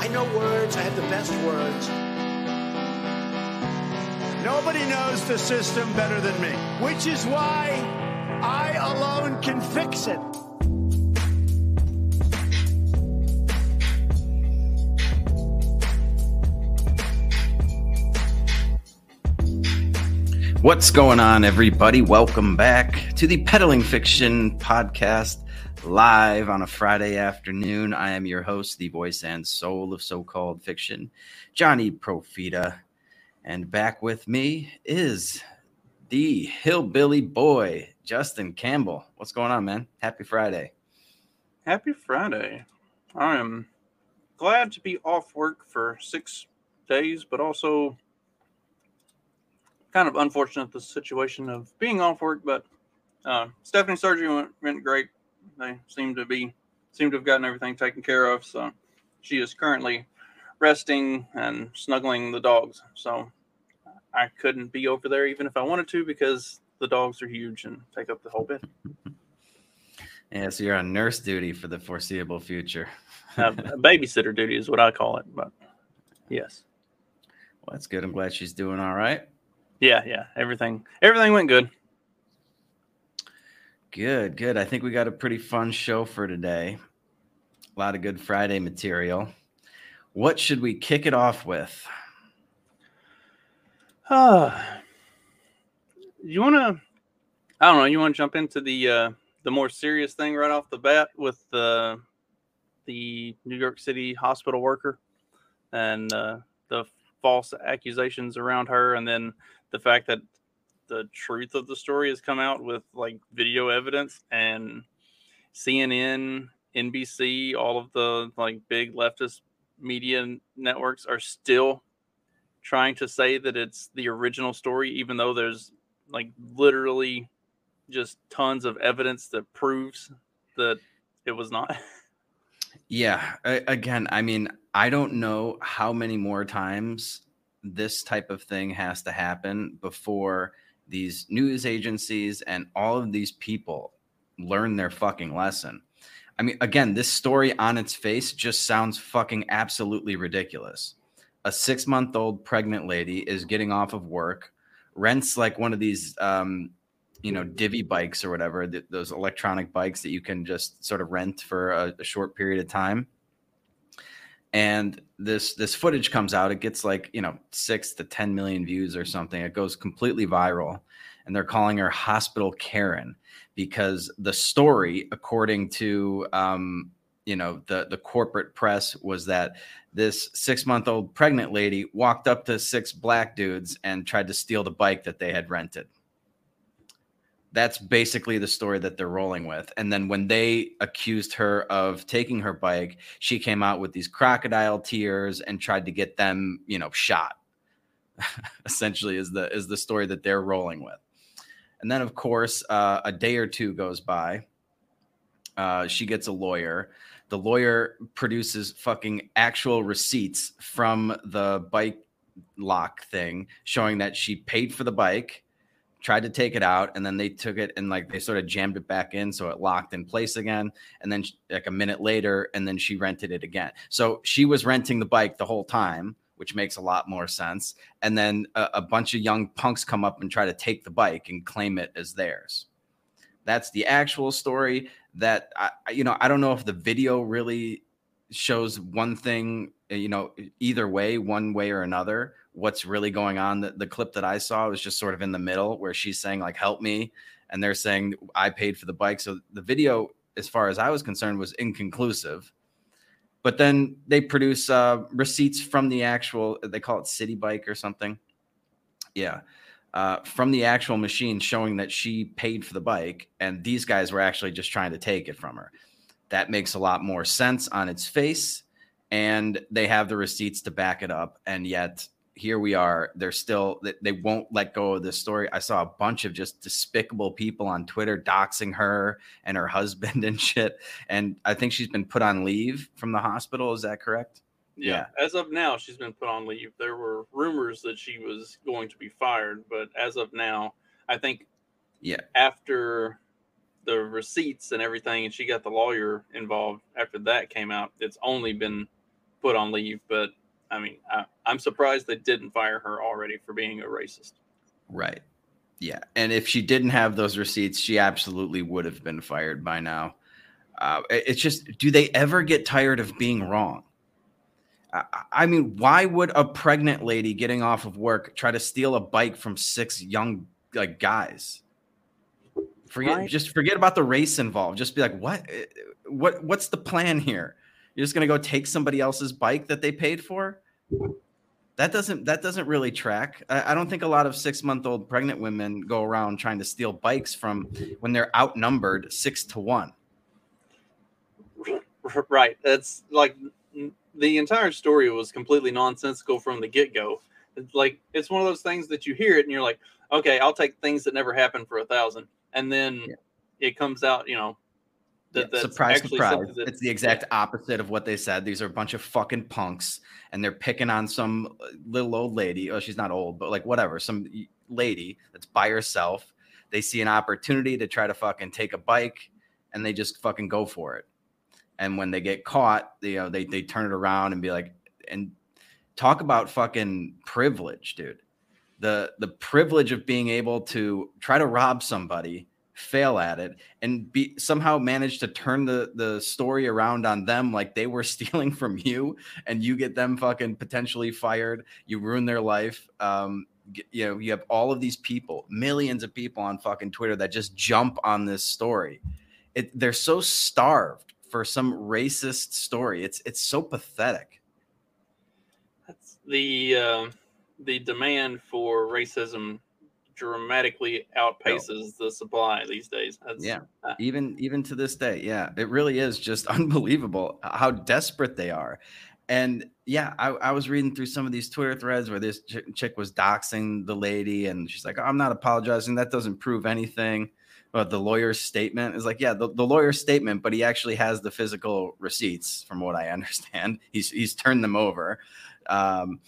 I know words, I have the best words. Nobody knows the system better than me, which is why I alone can fix it. What's going on, everybody? Welcome back to the Peddling Fiction podcast live on a Friday afternoon. I am your host, the voice and soul of so called fiction, Johnny Profita. And back with me is the hillbilly boy, Justin Campbell. What's going on, man? Happy Friday. Happy Friday. I am glad to be off work for six days, but also kind of unfortunate the situation of being off work. But uh, Stephanie's surgery went, went great. They seem to be seem to have gotten everything taken care of. So she is currently resting and snuggling the dogs. So I couldn't be over there even if I wanted to because the dogs are huge and take up the whole bed. Yeah, so you're on nurse duty for the foreseeable future. uh, babysitter duty is what I call it, but yes. Well, that's good. I'm glad she's doing all right. Yeah, yeah. Everything everything went good. Good, good. I think we got a pretty fun show for today. A lot of good Friday material. What should we kick it off with? Uh, you want to? I don't know. You want to jump into the uh, the more serious thing right off the bat with the the New York City hospital worker and uh, the false accusations around her, and then the fact that the truth of the story has come out with like video evidence and CNN, NBC, all of the like big leftist media networks are still trying to say that it's the original story, even though there's like literally just tons of evidence that proves that it was not. Yeah. Again, I mean, I don't know how many more times this type of thing has to happen before these news agencies and all of these people learn their fucking lesson. I mean, again, this story on its face just sounds fucking absolutely ridiculous. A six month old pregnant lady is getting off of work, rents like one of these, um, you know, divvy bikes or whatever, th- those electronic bikes that you can just sort of rent for a, a short period of time. And this this footage comes out, it gets like you know six to ten million views or something. It goes completely viral, and they're calling her Hospital Karen because the story, according to um, you know the the corporate press, was that this six month old pregnant lady walked up to six black dudes and tried to steal the bike that they had rented. That's basically the story that they're rolling with. And then when they accused her of taking her bike, she came out with these crocodile tears and tried to get them, you know, shot. Essentially, is the is the story that they're rolling with. And then, of course, uh, a day or two goes by. Uh, she gets a lawyer. The lawyer produces fucking actual receipts from the bike lock thing showing that she paid for the bike, tried to take it out, and then they took it and like they sort of jammed it back in so it locked in place again. And then, like a minute later, and then she rented it again. So she was renting the bike the whole time which makes a lot more sense. And then a, a, bunch of young punks come up and try to take the bike and claim it as theirs. That's the actual story. That I, you know, I don't know if the video really shows one thing, you know, either way, one way or another. What's really going on? The, the clip that I saw was just sort of in the middle where she's saying like "Help me," and they're saying I paid for the bike. So the video, as far as I was concerned, was inconclusive but then they produce uh, receipts from the actual they call it Citi Bike or something yeah uh, from the actual machine showing that she paid for the bike and these guys were actually just trying to take it from her that makes a lot more sense on its face. And they have the receipts to back it up. And yet, here we are. They're still, they won't let go of this story. I saw a bunch of just despicable people on Twitter doxing her and her husband and shit. And I think she's been put on leave from the hospital. Is that correct? Yeah. yeah. As of now, she's been put on leave. There were rumors that she was going to be fired, but as of now, I think yeah, after the receipts and everything and she got the lawyer involved after that came out, it's only been put on leave, but I mean, I, I'm surprised they didn't fire her already for being a racist. Right. Yeah. And if she didn't have those receipts, she absolutely would have been fired by now. Uh, it's just, do they ever get tired of being wrong? I mean, why would a pregnant lady getting off of work try to steal a bike from six young like guys? Forget right. just forget about the race involved. Just be like, what? What? What's the plan here? You're just gonna go take somebody else's bike that they paid for? That doesn't that doesn't really track. I, I don't think a lot of six month old pregnant women go around trying to steal bikes from when they're outnumbered six to one. Right. That's like the entire story was completely nonsensical from the get go. Like it's one of those things that you hear it and you're like, okay, I'll take things that never happened for a thousand, and then yeah. it comes out, you know. Yeah, surprise, surprise! That, it's the exact yeah. opposite of what they said. These are a bunch of fucking punks, and they're picking on some uh, little old lady. Oh, she's not old, but like whatever, some lady that's by herself. They see an opportunity to try to fucking take a bike, and they just fucking go for it and when they get caught, you know, they they turn it around and be like, and talk about fucking privilege, dude. The the privilege of being able to try to rob somebody, fail at it, and be somehow manage to turn the the story around on them like they were stealing from you, and you get them fucking potentially fired. You ruin their life. Um, you know, you have all of these people, millions of people on fucking Twitter that just jump on this story. It, they're so starved for some racist story. It's it's so pathetic. That's the uh, the demand for racism dramatically outpaces the supply these days. That's, yeah, uh, even even to this day, yeah, it really is just unbelievable how desperate they are. And yeah, I, I was reading through some of these Twitter threads where this ch- chick was doxing the lady, and she's like, oh, "I'm not apologizing. That doesn't prove anything." but the lawyer's statement is like, yeah, the, the lawyer's statement, but he actually has the physical receipts, from what I understand. He's he's turned them over. Um,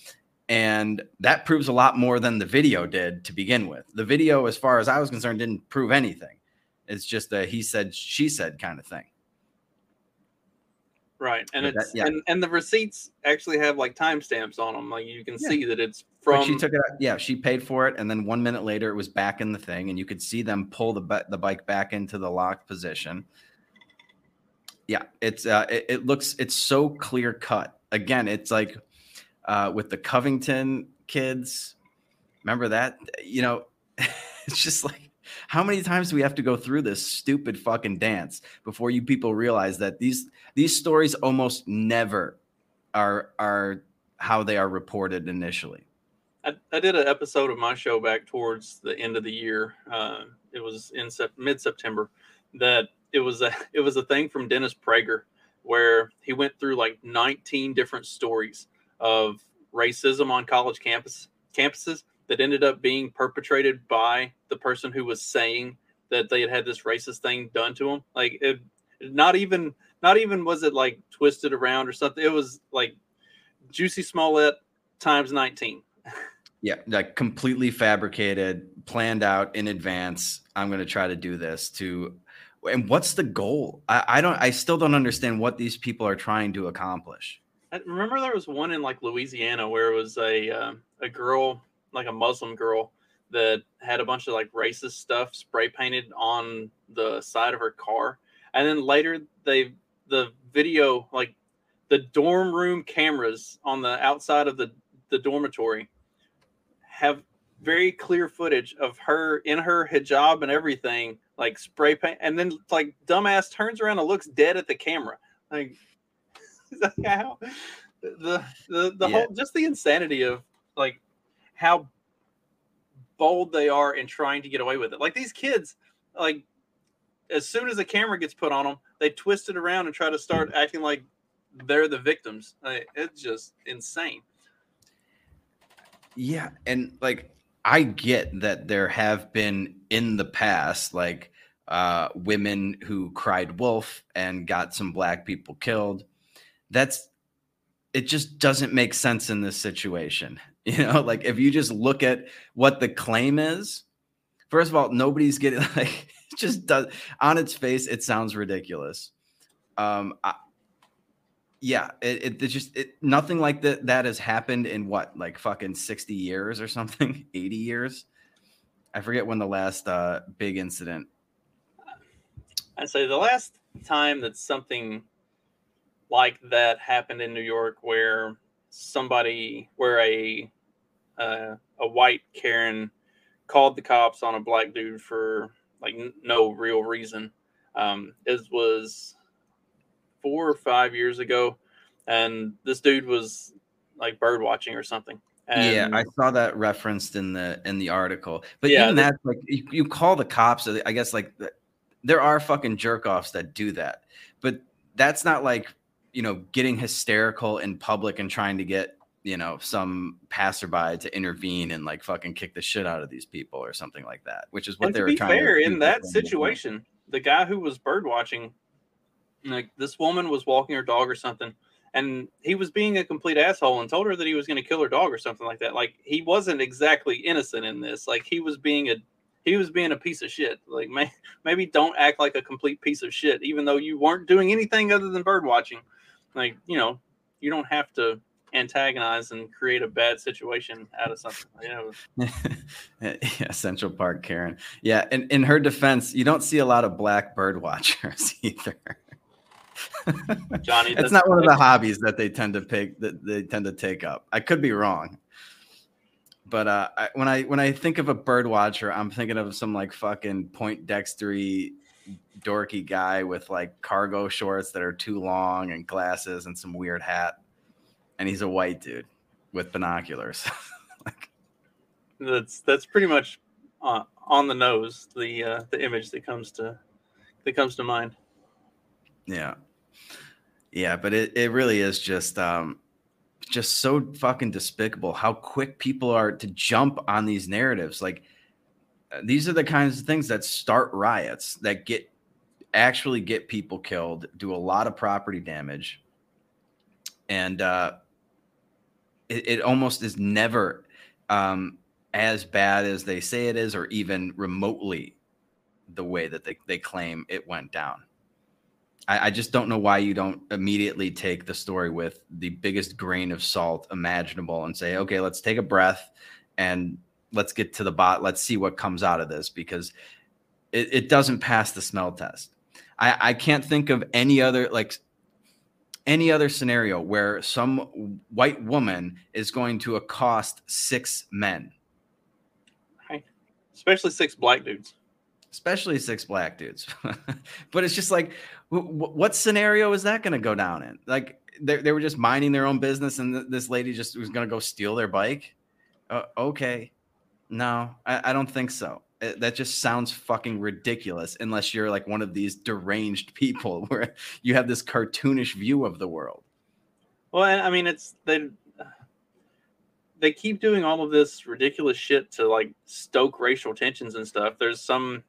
and that proves a lot more than the video did to begin with. The video, as far as I was concerned, didn't prove anything. It's just a he said, she said kind of thing. Right, and but it's that, yeah. and, and the receipts actually have like timestamps on them. Like you can yeah. see that it's from. But she took it. Out, yeah, she paid for it, and then one minute later, it was back in the thing, and you could see them pull the the bike back into the locked position. Yeah, it's uh, it, it looks it's so clear cut. Again, it's like uh, with the Covington kids. Remember that? You know, it's just like how many times do we have to go through this stupid fucking dance before you people realize that these these stories almost never are are how they are reported initially? I, I did an episode of my show back towards the end of the year. Uh, it was in sep- mid September. That it was a it was a thing from Dennis Prager where he went through like 19 different stories of racism on college campus campuses that ended up being perpetrated by the person who was saying that they had had this racist thing done to them. Like it, not even not even was it like twisted around or something. It was like Jussie Smollett times 19. Yeah, like completely fabricated, planned out in advance. I'm going to try to do this to and what's the goal? I, I, don't I still don't understand what these people are trying to accomplish. I remember there was one in like Louisiana where it was a uh, a girl like a Muslim girl that had a bunch of like racist stuff spray painted on the side of her car. And then later they the video like the dorm room cameras on the outside of the the dormitory have very clear footage of her in her hijab and everything like spray paint and then like dumbass turns around and looks dead at the camera like how the the, the yeah. whole just the insanity of like how bold they are in trying to get away with it. Like these kids, like as soon as the camera gets put on them, they twist it around and try to start acting like they're the victims. Like, it's just insane. Yeah, and like I get that there have been in the past like uh women who cried wolf and got some black people killed. That's it just doesn't make sense in this situation. You know, like if you just look at what the claim is, first of all, nobody's getting like it just does on its face, it sounds ridiculous. Um I, yeah, it, it, it just it, nothing like that that has happened in what like fucking 60 years or something, 80 years. I forget when the last uh big incident. I'd say the last time that something like that happened in New York where somebody where a uh, a white Karen called the cops on a black dude for like n- no real reason. Um, it was four or five years ago, and this dude was like bird watching or something. And yeah, I saw that referenced in the in the article. But Yeah, even that, like you, you call the cops. I guess like there are fucking jerk offs that do that, but that's not like you know getting hysterical in public and trying to get you know some passerby to intervene and like fucking kick the shit out of these people or something like that. Which is what and they to were be trying fair, to do in that situation, the guy who was bird watching, like this woman was walking her dog or something, and he was being a complete asshole and told her that he was going to kill her dog or something like that. Like he wasn't exactly innocent in this. Like he was being a he was being a piece of shit. Like may, maybe don't act like a complete piece of shit, even though you weren't doing anything other than bird watching. Like you know, you don't have to antagonize and create a bad situation out of something. You know, yeah, Central Park Karen. Yeah, in, in her defense, you don't see a lot of black bird watchers either. Johnny, it's not one of the hobbies that they tend to pick that they tend to take up. I could be wrong, but uh, I, when I when I think of a bird watcher, I'm thinking of some like fucking Poindextery dorky guy with like cargo shorts that are too long and glasses and some weird hat, and he's a white dude with binoculars. that's that's pretty much uh, on the nose the uh, the image that comes to that comes to mind. Yeah. Yeah, but it, it really is just um just so fucking despicable how quick people are to jump on these narratives. Like these are the kinds of things that start riots that get actually get people killed, do a lot of property damage. And uh it, it almost is never um as bad as they say it is or even remotely the way that they, they claim it went down. I, I just don't know why you don't immediately take the story with the biggest grain of salt imaginable and say, okay, let's take a breath and let's get to the bot. Let's see what comes out of this because it, it doesn't pass the smell test. I, I can't think of any other like any other scenario where some white woman is going to accost six men, Especially six black dudes. especially six black dudes. but it's just like, wh- wh- what scenario is that going to go down in? Like they, they were just minding their own business, and th- this lady just was going to go steal their bike. Uh, okay, no, I, I don't think so. Uh, That just sounds fucking ridiculous. Unless you're like one of these deranged people where you have this cartoonish view of the world. Well, I mean, it's they they keep doing all of this ridiculous shit to like stoke racial tensions and stuff. There's some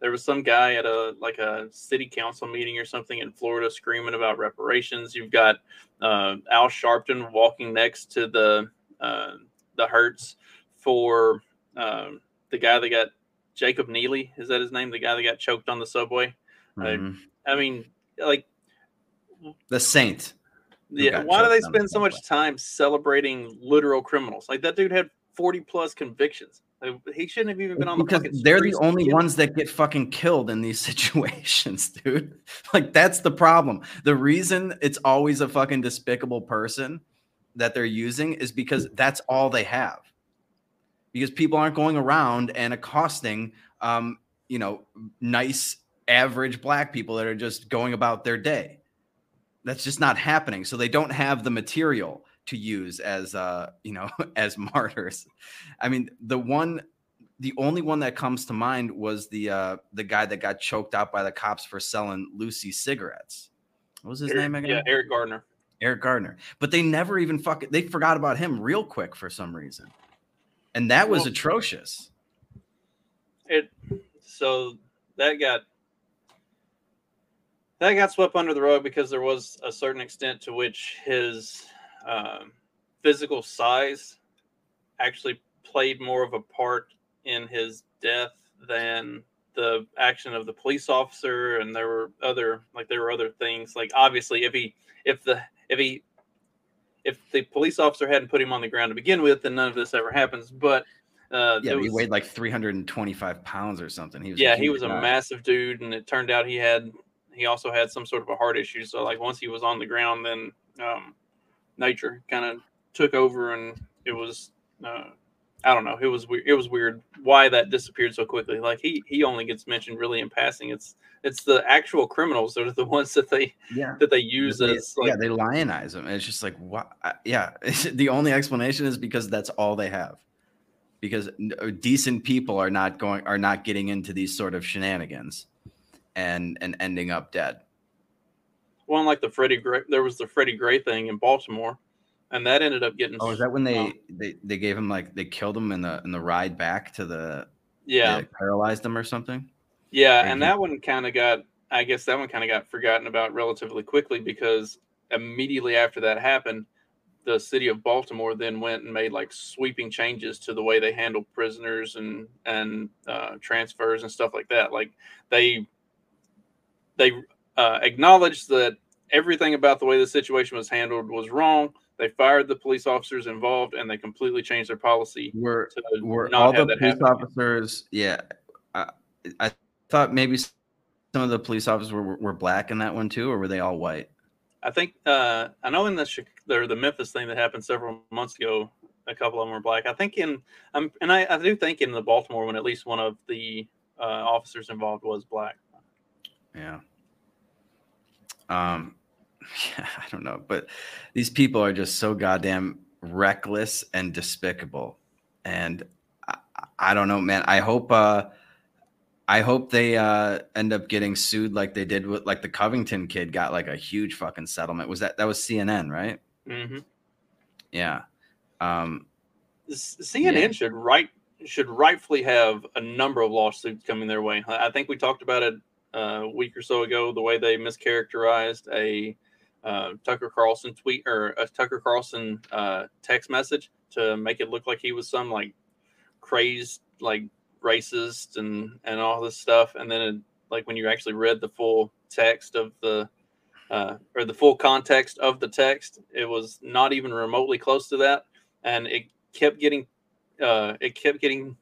there was some guy at a like a city council meeting or something in Florida screaming about reparations. You've got uh, Al Sharpton walking next to the uh, the Hertz for um, the guy that got Jacob Neely. Is that his name? The guy that got choked on the subway. Right. Mhm. I mean, like The Saint. yeah, why do they on the spend so much time celebrating literal criminals? Like that dude had 40 plus convictions. Like, he shouldn't have even been on the because they're the only ones that get fucking killed in these situations, dude. Like that's the problem. The reason it's always a fucking despicable person that they're using is because that's all they have. Because people aren't going around and accosting um, you know, nice average black people that are just going about their day. That's just not happening. So they don't have the material to use as uh, you know, as martyrs. I mean, the one the only one that comes to mind was the uh, the guy that got choked out by the cops for selling loosie cigarettes. What was his Eric, name again? Yeah, Eric Gardner. Eric Gardner. But they never even fucking they forgot about him real quick for some reason. And that was Well- atrocious. It so that got that got swept under the rug because there was a certain extent to which his um, physical size actually played more of a part in his death than the action of the police officer and there were other like there were other things like obviously if he if the if he if the police officer hadn't put him on the ground to begin with then none of this ever happens but uh Yeah, there he weighed like 325 pounds or something. He was yeah, he was a massive dude, and it turned out he had he also had some sort of a heart issue. So like once he was on the ground, then um, nature kind of took over, and it was uh, I don't know, it was weird. It was weird why that disappeared so quickly. Like he he only gets mentioned really in passing. It's it's the actual criminals that are the ones that they Yeah. that they use They- as like yeah, they lionize them. It's just like what? Yeah, the only explanation is because that's all they have. Because uh, decent people are not going are not getting into these sort of shenanigans, and and ending up dead. Well, like the Freddie Gray. There was the Freddie Gray thing in Baltimore, and that ended up getting Oh, is that when they um, they, they gave him like they killed him in the in the ride back to the yeah they paralyzed him or something? Yeah, Or and you- that one kind of got, I guess that one kind of got forgotten about relatively quickly because immediately after that happened, the city of Baltimore then went and made like sweeping changes to the way they handle prisoners and and uh, transfers and stuff like that. Like they they uh, acknowledged that everything about the way the situation was handled was wrong. They fired the police officers involved, and they completely changed their policy Were to were not all have the police happen officers? Yeah, I, I thought maybe some of the police officers were, were black in that one too, or were they all white? I think uh, I know in the the Memphis thing that happened several months ago, a couple of them were black. I think in um, and I, I do think in the Baltimore one, at least one of the uh, officers involved was black. Yeah. Um, yeah, I don't know, but these people are just so goddamn reckless and despicable, and I, I don't know, man. I hope, uh, I hope they uh end up getting sued like they did with like the Covington kid got like a huge fucking settlement. Was that that was CNN, right? hmm Yeah. Um, CNN Yeah. should right should rightfully have a number of lawsuits coming their way. I I think we talked about it uh, a week or so ago. The way they mischaracterized a uh, Tucker Carlson tweet or a Tucker Carlson uh, text message to make it look like he was some like crazed like racist and and all this stuff, and then it, like when you actually read the full text of the uh, or the full context of the text, it was not even remotely close to that, and it kept getting uh, it kept getting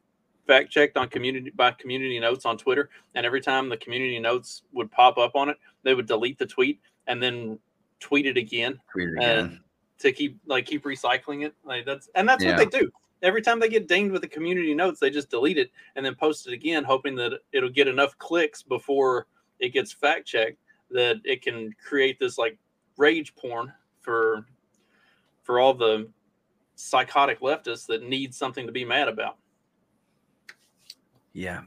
fact checked on community by community notes on Twitter, and every time the community notes would pop up on it, they would delete the tweet and then tweet it again tweet it And- again. to keep like keep recycling it. Like that's and that's Yeah. what they do. Every time they get dinged with the community notes, they just delete it and then post it again, hoping that it'll get enough clicks before it gets fact checked that it can create this like rage porn for for all the psychotic leftists that need something to be mad about. Yeah,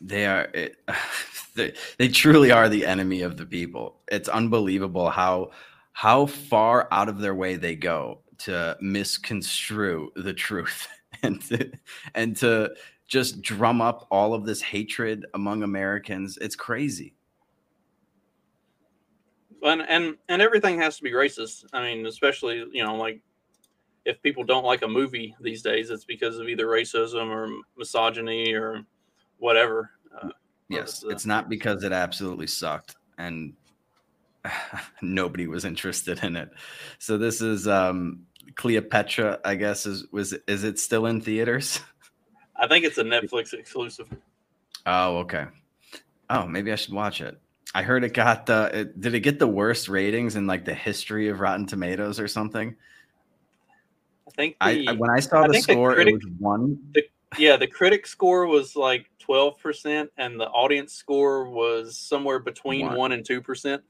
they are. It, they, they truly are the enemy of the people. It's unbelievable how how far out of their way they go to misconstrue the truth and to, and to just drum up all of this hatred among Americans. It's crazy. and and and everything has to be racist. I mean, especially you know, like if people don't like a movie these days, it's because of either racism or misogyny or whatever. Uh, Yes, the- it's not because it absolutely sucked and nobody was interested in it. So this is um Cleopatra, I guess is was is it still in theaters? I think it's a Netflix exclusive. Oh, okay. Oh, maybe I should watch it. I heard it got the it, did it get the worst ratings in like the history of Rotten Tomatoes or something? I think I, the, I when I saw I the think the score, critic- it was one. yeah the critic score was like twelve percent, and the audience score was somewhere between One. one and two percent.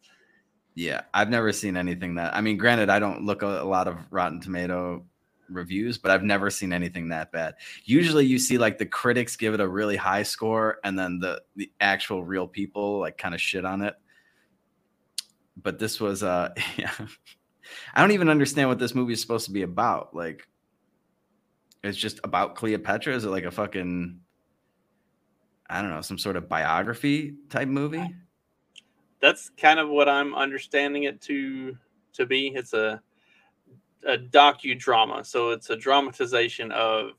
Yeah, I've never seen anything that. I mean, granted, I don't look a, a lot of Rotten Tomato reviews, but I've never seen anything that bad. Usually you see like the critics give it a really high score and then the the actual real people like kind of shit on it. But this was uh yeah. I don't even understand what this movie is supposed to be about. Like it's just about Cleopatra. Is it like a fucking I don't know, some sort of biography type movie? That's kind of what I'm understanding it to to be. It's a a docudrama, so it's a dramatization of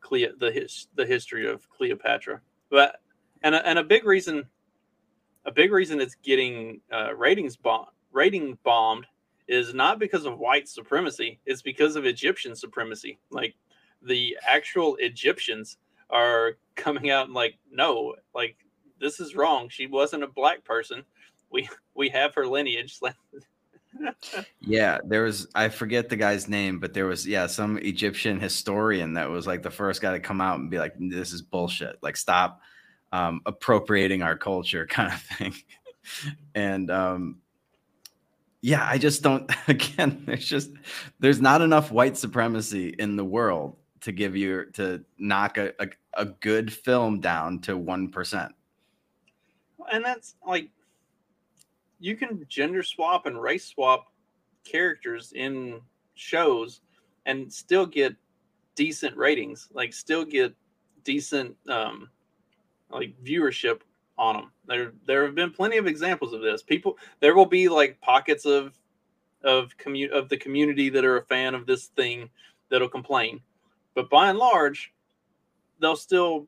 Cleo, the his, the history of Cleopatra. But and a, and a big reason, a big reason it's getting uh, ratings bomb rating bombed is not because of white supremacy; it's because of Egyptian supremacy. Like the actual Egyptians are coming out and like, no, like this is wrong. She wasn't a black person. We we have her lineage. yeah, there was I forget the guy's name, but there was yeah some Egyptian historian that was like the first guy to come out and be like, "This is bullshit. Like, stop um, appropriating our culture," kind of thing. and um, yeah, I just don't. Again, there's just there's not enough white supremacy in the world to give you to knock a, a, a good film down to one percent. And that's like you can gender swap and race swap characters in shows and still get decent ratings like still get decent um like viewership on them there there have been plenty of examples of this. People there will be like pockets of of commu- of the community that are a fan of this thing that'll complain but by and large they'll still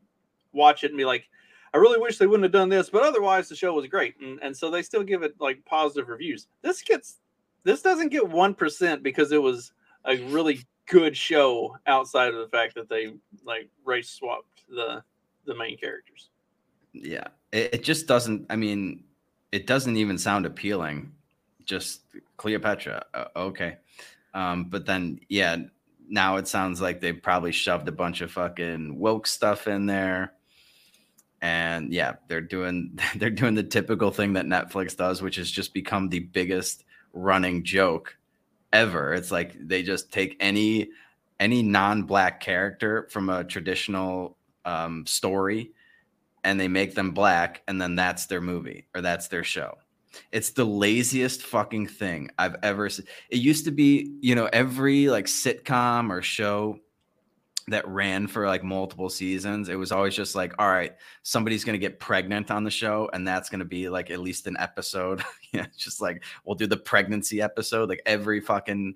watch it and be like I really wish they wouldn't have done this, but otherwise the show was great, and, and so they still give it like positive reviews. This gets this doesn't get one percent because it was a really good show outside of the fact that they like race swapped the the main characters. Yeah, it, it just doesn't. I mean, it doesn't even sound appealing. Just Cleopatra, uh, okay, um, but then yeah, now it sounds like they probably shoved a bunch of fucking woke stuff in there. And yeah they're doing they're doing the typical thing that netflix does which is just become the biggest running joke ever. It's like they just take any any non-black character from a traditional um, story and they make them black and then that's their movie or that's their show it's the laziest fucking thing i've ever seen it used to be you know every like sitcom or show that ran for like multiple seasons, it was always just like, all right, somebody's gonna get pregnant on the show, and that's gonna be like at least an episode. yeah, just like we'll do the pregnancy episode. Like every fucking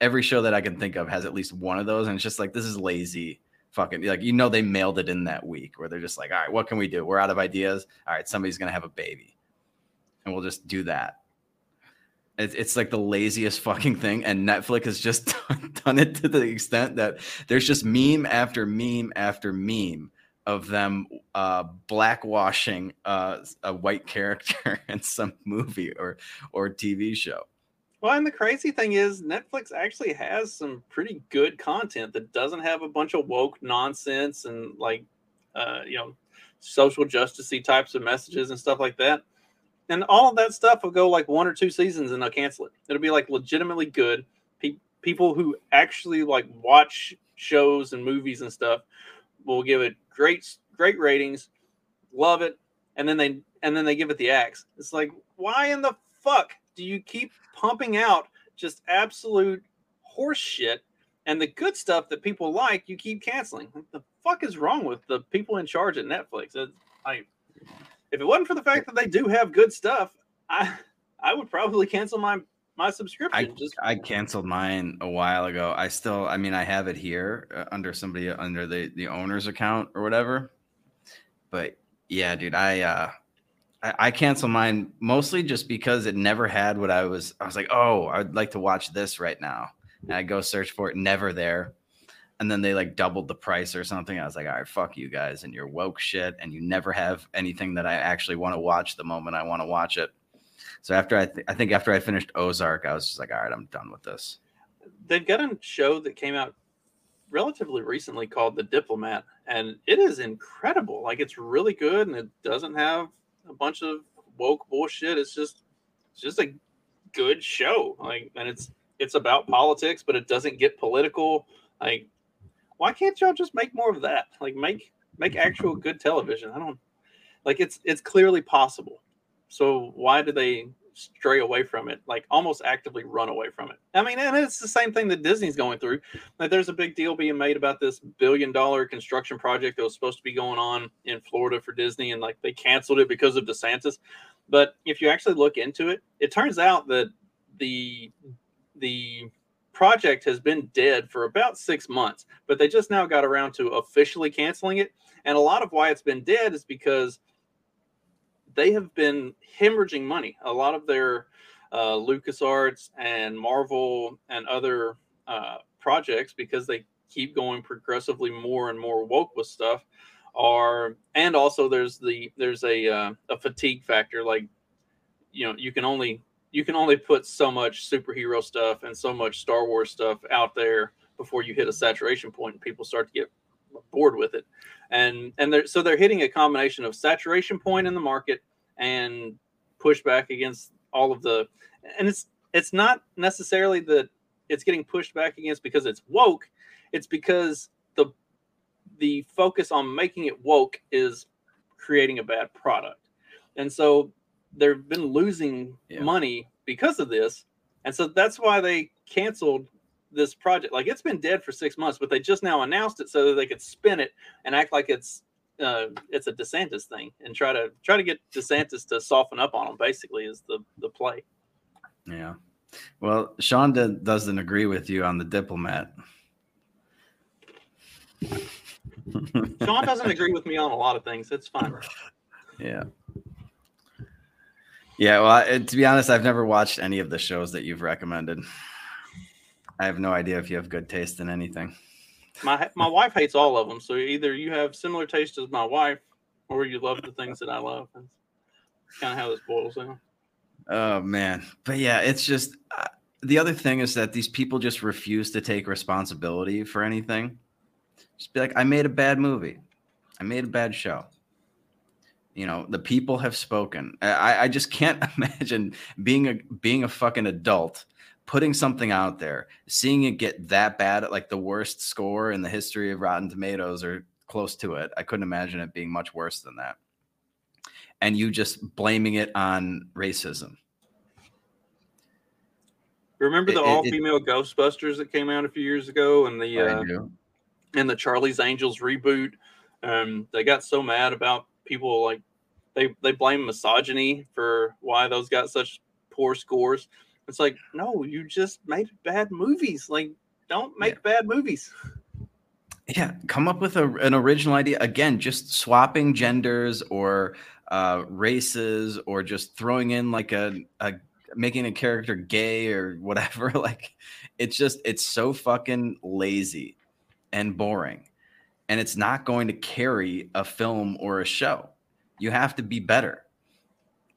every show that I can think of has at least one of those, and it's just like this is lazy. Fucking like you know they mailed it in that week where they're just like, all right, what can we do? We're out of ideas. All right, somebody's gonna have a baby, and we'll just do that. It's, it's like the laziest fucking thing, and Netflix has just done it to the extent that there's just meme after meme after meme of them uh, blackwashing uh, a white character in some movie or or TV show. Well, and the crazy thing is, Netflix actually has some pretty good content that doesn't have a bunch of woke nonsense and like, uh, you know, social justicey types of messages and stuff like that and all of that stuff will go like one or two seasons and they'll cancel it. It'll be like legitimately good. Pe- people who actually like watch shows and movies and stuff will give it great great ratings, love it, and then they and then they give it the axe. It's like why in the fuck do you keep pumping out just absolute horse shit and the good stuff that people like you keep canceling? What the fuck is wrong with the people in charge at Netflix? I if it wasn't for the fact that they do have good stuff, I I would probably cancel my my subscription. I, just I canceled mine a while ago. I still, I mean, I have it here uh, under somebody under the the owner's account or whatever. But yeah, dude, I uh I, I canceled mine mostly just because it never had what I was. I was like, oh, I'd like to watch this right now, and I go search for it, never there and then they like doubled the price or something. I was like, all right, fuck you guys and your woke shit, and you never have anything that I actually want to watch the moment I want to watch it. So after I, th- I think after I finished Ozark, I was just like, all right, I'm done with this. They've got a show that came out relatively recently called The Diplomat, and it is incredible. Like it's really good, and it doesn't have a bunch of woke bullshit. It's just, it's just a good show. Like, and it's it's about politics, but it doesn't get political. Like, why can't y'all just make more of that? Like, make make actual good television. I don't like it's it's clearly possible. So why do they stray away from it, like almost actively run away from it. I mean, and it's the same thing that Disney's going through. Like, there's a big deal being made about this billion dollar construction project that was supposed to be going on in Florida for Disney, and like they canceled it because of DeSantis. But if you actually look into it, it turns out that the the project has been dead for about six months, but they just now got around to officially canceling it. And a lot of why it's been dead is because they have been hemorrhaging money. A lot of their uh, LucasArts and Marvel and other uh, projects, because they keep going progressively more and more woke with stuff, are and also there's the there's a uh, a fatigue factor. Like you know, you can only you can only put so much superhero stuff and so much Star Wars stuff out there before you hit a saturation point and people start to get bored with it. And and they're so they're hitting a combination of saturation point in the market and pushback against all of the and it's it's not necessarily that it's getting pushed back against because it's woke. It's because the the focus on making it woke is creating a bad product. And so they've been losing yeah. money because of this and so that's why they canceled this project. Like it's been dead for six months, but they just now announced it so that they could spin it and act like it's uh, it's a DeSantis thing and try to try to get DeSantis to soften up on them. Basically, is the the play. Yeah. Well, Sean doesn't agree with you on the diplomat. Sean doesn't agree with me on a lot of things. It's fine. Yeah. Yeah, well, to be honest, I've never watched any of the shows that you've recommended. I have no idea if you have good taste in anything. My my wife hates all of them. So either you have similar taste as my wife, or you love the things that I love. That's kind of how this boils down. Oh man, but yeah, it's just uh, the other thing is that these people just refuse to take responsibility for anything. Just be like, I made a bad movie, I made a bad show. You know, the people have spoken. I, I just can't imagine being a being a fucking adult putting something out there, seeing it get that bad at like the worst score in the history of Rotten Tomatoes or close to it. I couldn't imagine it being much worse than that. And you just blaming it on racism. Remember the all female Ghostbusters that came out a few years ago and the uh, and the Charlie's Angels reboot? Um, they got so mad about people like they they blame misogyny for why those got such poor scores. It's like, no, you just made bad movies. Like, don't make yeah. bad movies. Yeah, come up with a, an original idea. Again, just swapping genders or uh, races or just throwing in like a, a making a character gay or whatever. like, it's just, it's so fucking lazy and boring. And it's not going to carry a film or a show. You have to be better.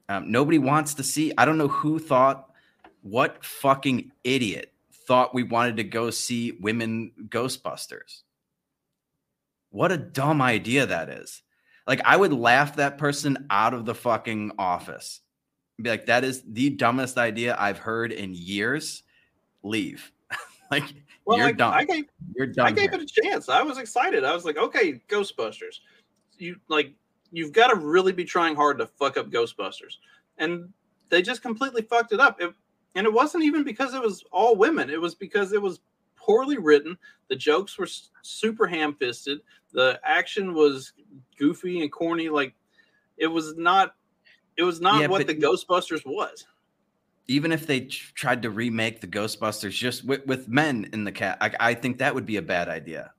Um, nobody wants to see. I don't know who thought what fucking idiot thought we wanted to go see women Ghostbusters? What a dumb idea that is. Like, I would laugh that person out of the fucking office. Be like, that is the dumbest idea I've heard in years. Leave. like, well, you're like, dumb. I gave, you're dumb. I gave here. it a chance. I was excited. I was like, okay, Ghostbusters. You like, you've got to really be trying hard to fuck up Ghostbusters. And they just completely fucked it up. It, and it wasn't even because it was all women. It was because it was poorly written. The jokes were super ham fisted. The action was goofy and corny. Like it was not. It was not yeah, what the Ghostbusters was. Even if they tried to remake the Ghostbusters just with, with men in the cat, I, I think that would be a bad idea.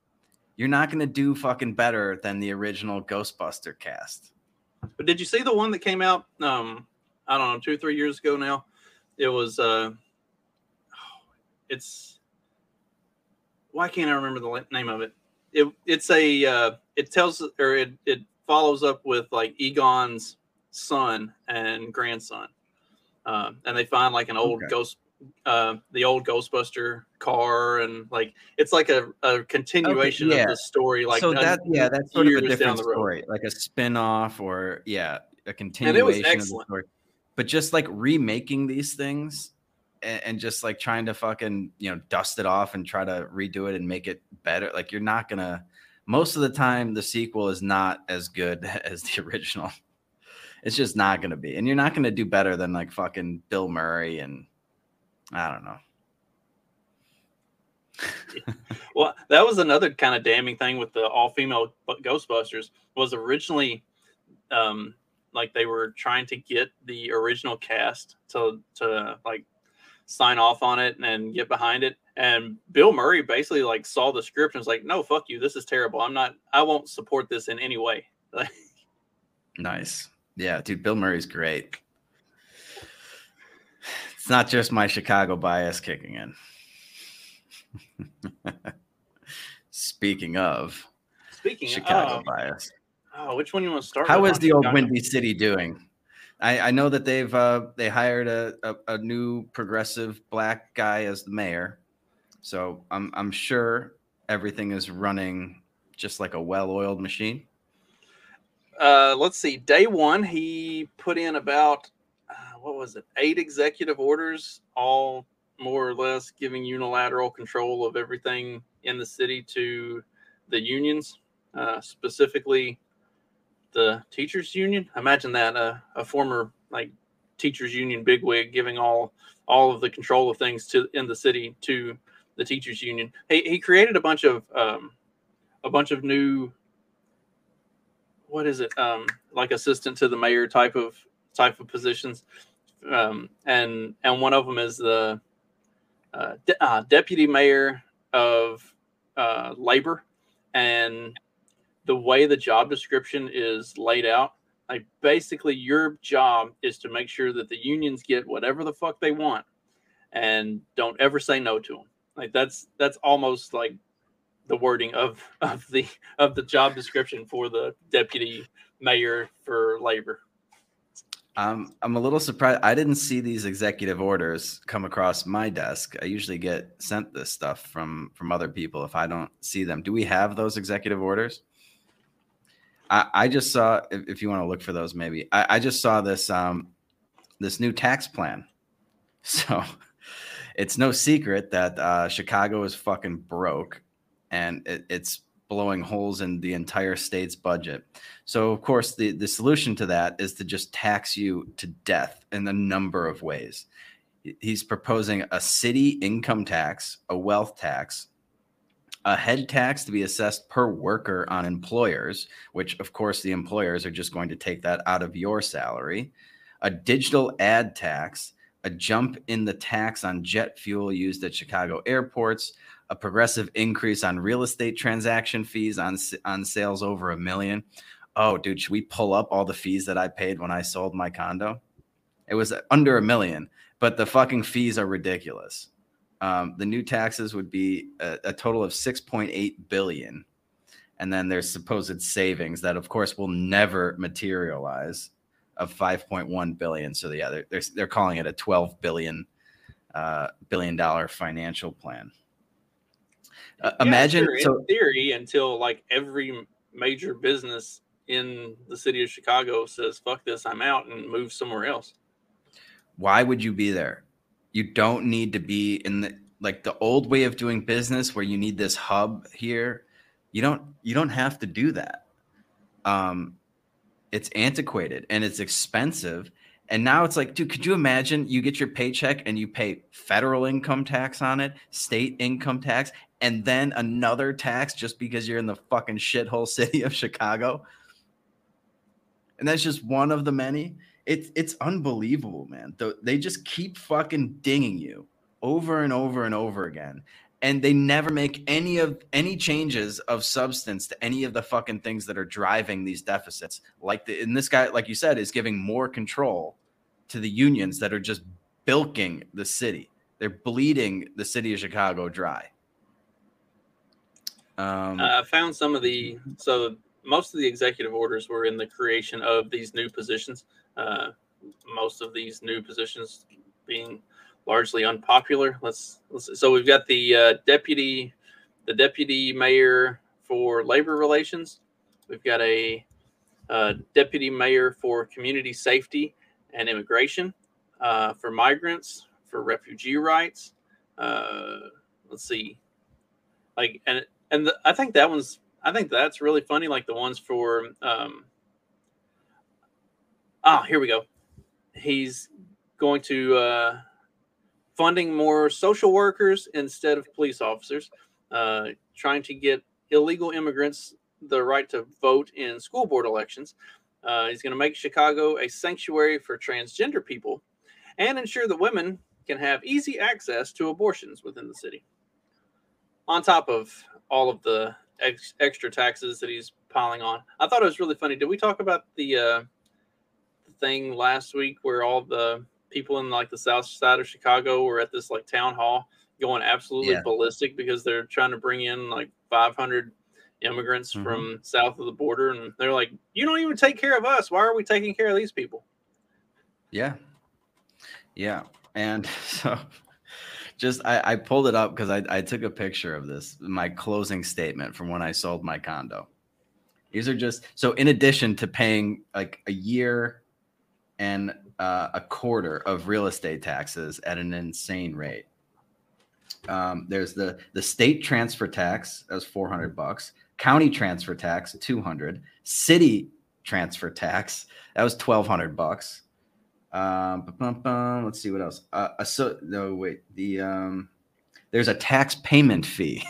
You're not going to do fucking better than the original Ghostbuster cast. But did you see the one that came out? Um, I don't know, two three years ago now it was uh it's why can't I remember the name of it? It it's a uh, it tells or it it follows up with like Egon's son and grandson, uh, and they find like an old okay. ghost, uh, the old Ghostbuster car, and like it's like a, a continuation okay, yeah. of the story. Like so that yeah, that's sort of a different story, like a spin off or yeah, a continuation And of the story but just like remaking these things and, and just like trying to fucking you know dust it off and try to redo it and make it better. Like you're not gonna. Most of the time, the sequel is not as good as the original. It's just not gonna be, and you're not gonna do better than like fucking Bill Murray and I don't know. well, that was another kind of damning thing with the all female Ghostbusters was originally um like they were trying to get the original cast to to like sign off on it and get behind it and Bill Murray basically like saw the script and was like no fuck you this is terrible. I'm not I won't support this in any way. Nice yeah dude Bill Murray's great it's not just my Chicago bias kicking in Speaking of, speaking Chicago of, bias. Oh, which one you want to start? with How is the old Windy City doing? I, I know that they've uh, they hired a, a, a new progressive black guy as the mayor, so I'm I'm sure everything is running just like a well-oiled machine. Uh, let's see. Day one, he put in about uh, what was it? Eight executive orders, all more or less giving unilateral control of everything in the city to the unions, uh, specifically the teachers union. Imagine that uh, a former like teachers union bigwig giving all all of the control of things to in the city to the teachers union. He, he created a bunch of um, a bunch of new what is it um, like assistant to the mayor type of type of positions um, and and one of them is the uh, de- uh, deputy mayor of uh, labor, and the way the job description is laid out, like basically your job is to make sure that the unions get whatever the fuck they want, and don't ever say no to them. Like that's that's almost like the wording of of the of the job description for the deputy mayor for labor. Um, I'm a little surprised. I didn't see these executive orders come across my desk. I usually get sent this stuff from from other people if I don't see them. Do we have those executive orders? I, I just saw. If, if, you want to look for those, maybe I, I just saw this um, this new tax plan. So it's no secret that uh, Chicago is fucking broke, and it, it's blowing holes in the entire state's budget. So, of course, the, the solution to that is to just tax you to death in a number of ways. He's proposing a city income tax, a wealth tax, a head tax to be assessed per worker on employers, which, of course, the employers are just going to take that out of your salary, a digital ad tax, a jump in the tax on jet fuel used at Chicago airports, a progressive increase on real estate transaction fees on on sales over a million. Oh, dude, should we pull up all the fees that I paid when I sold my condo? It was under a million, but the fucking fees are ridiculous. Um, the new taxes would be a, a total of 6.8 billion, and then there's supposed savings that, of course, will never materialize of 5.1 billion. So yeah, they're they're, they're calling it a 12 billion uh, billion dollar financial plan. Uh, yeah, imagine sure, so, in theory until like every major business in the city of Chicago says "fuck this, I'm out" and move somewhere else. Why would you be there? You don't need to be in the like the old way of doing business where you need this hub here. You don't you don't have to do that. Um, it's antiquated and it's expensive. And now it's like, dude, could you imagine you get your paycheck and you pay federal income tax on it, state income tax, and then another tax just because you're in the fucking shithole city of Chicago. And that's just one of the many. It's it's unbelievable, man. They just keep fucking dinging you over and over and over again. And they never make any of any changes of substance to any of the fucking things that are driving these deficits. Like the and this guy, like you said, is giving more control to the unions that are just bilking the city. They're bleeding the city of Chicago dry. Um, I found some of the so most of the executive orders were in the creation of these new positions. Uh, most of these new positions being largely unpopular. Let's, let's so we've got the uh, deputy, the deputy mayor for labor relations. We've got a uh, deputy mayor for community safety and immigration, uh, for migrants, for refugee rights. Uh, let's see, like and and the, I think that one's I think that's really funny. Like the ones for um, ah, here we go. He's going to uh, funding more social workers instead of police officers, uh, trying to get illegal immigrants the right to vote in school board elections. Uh, he's going to make Chicago a sanctuary for transgender people and ensure that women can have easy access to abortions within the city. On top of all of the ex- extra taxes that he's piling on, I thought it was really funny. Did we talk about the, uh, thing last week where all the people in like the south side of Chicago were at this like town hall going absolutely Yeah. ballistic because they're trying to bring in like 500 immigrants Mhm. from south of the border and they're like you don't even take care of us why are we taking care of these people Yeah. Yeah. And so just I, I pulled it up because I, I took a picture of this, my closing statement from when I sold my condo. These are just so in addition to paying like a year and uh, a quarter of real estate taxes at an insane rate. Um, there's the the state transfer tax that was 400 bucks, county transfer tax 200, city transfer tax that was 1200 bucks. Um, let's see what else. Uh, uh, so no, wait. The um, there's a tax payment fee.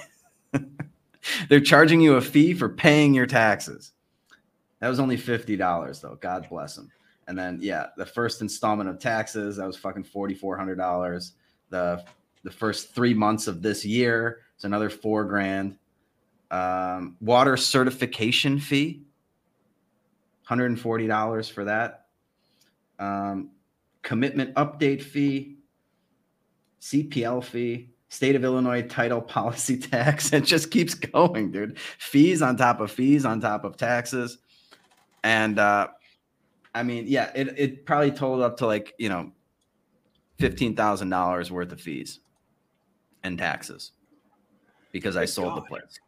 They're charging you a fee for paying your taxes. That was only fifty dollars though. God bless them. And then yeah, the first installment of taxes that was fucking forty four hundred dollars. The the first three months of this year it's another four grand. Um, water certification fee, hundred and forty dollars for that um, commitment update fee, CPL fee, state of Illinois title policy tax. It just keeps going, dude. Fees on top of fees on top of taxes. And uh, I mean, yeah, it, it probably totaled up to like, you know, $15,000 worth of fees and taxes because I sold the place.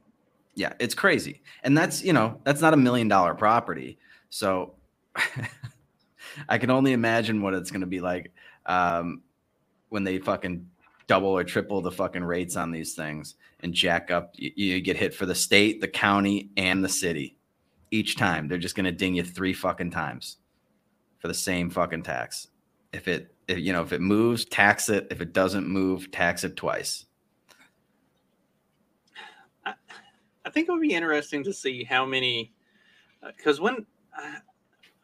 Yeah, it's crazy. And that's, you know, that's not a million dollar property. So I can only imagine what it's going to be like um, when they fucking double or triple the fucking rates on these things and jack up. You, you get hit for the state, the county, and the city each time. They're just going to ding you three fucking times for the same fucking tax. If it, if, you know, if it moves, tax it. If it doesn't move, tax it twice. I think it would be interesting to see how many, because when I,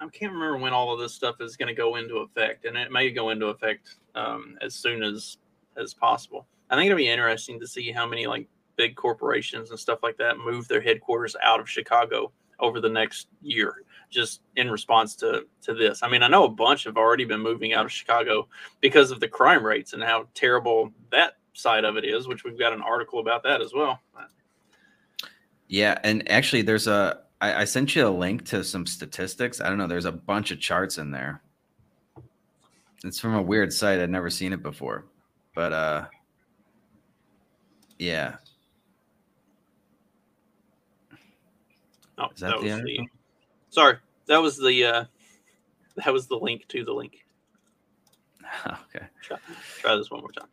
I can't remember when all of this stuff is going to go into effect, and it may go into effect um, as soon as as possible. I think it'll be interesting to see how many like big corporations and stuff like that move their headquarters out of Chicago over the next year, just in response to to this. I mean, I know a bunch have already been moving out of Chicago because of the crime rates and how terrible that side of it is, which we've got an article about that as well. Yeah, and actually, there's a. I, I sent you a link to some statistics. I don't know. There's a bunch of charts in there. It's from a weird site. I'd never seen it before, but uh, yeah. Oh, Is that that, the was article? the. Sorry, that was the. uh That was the link to the link. okay. Try, try this one more time.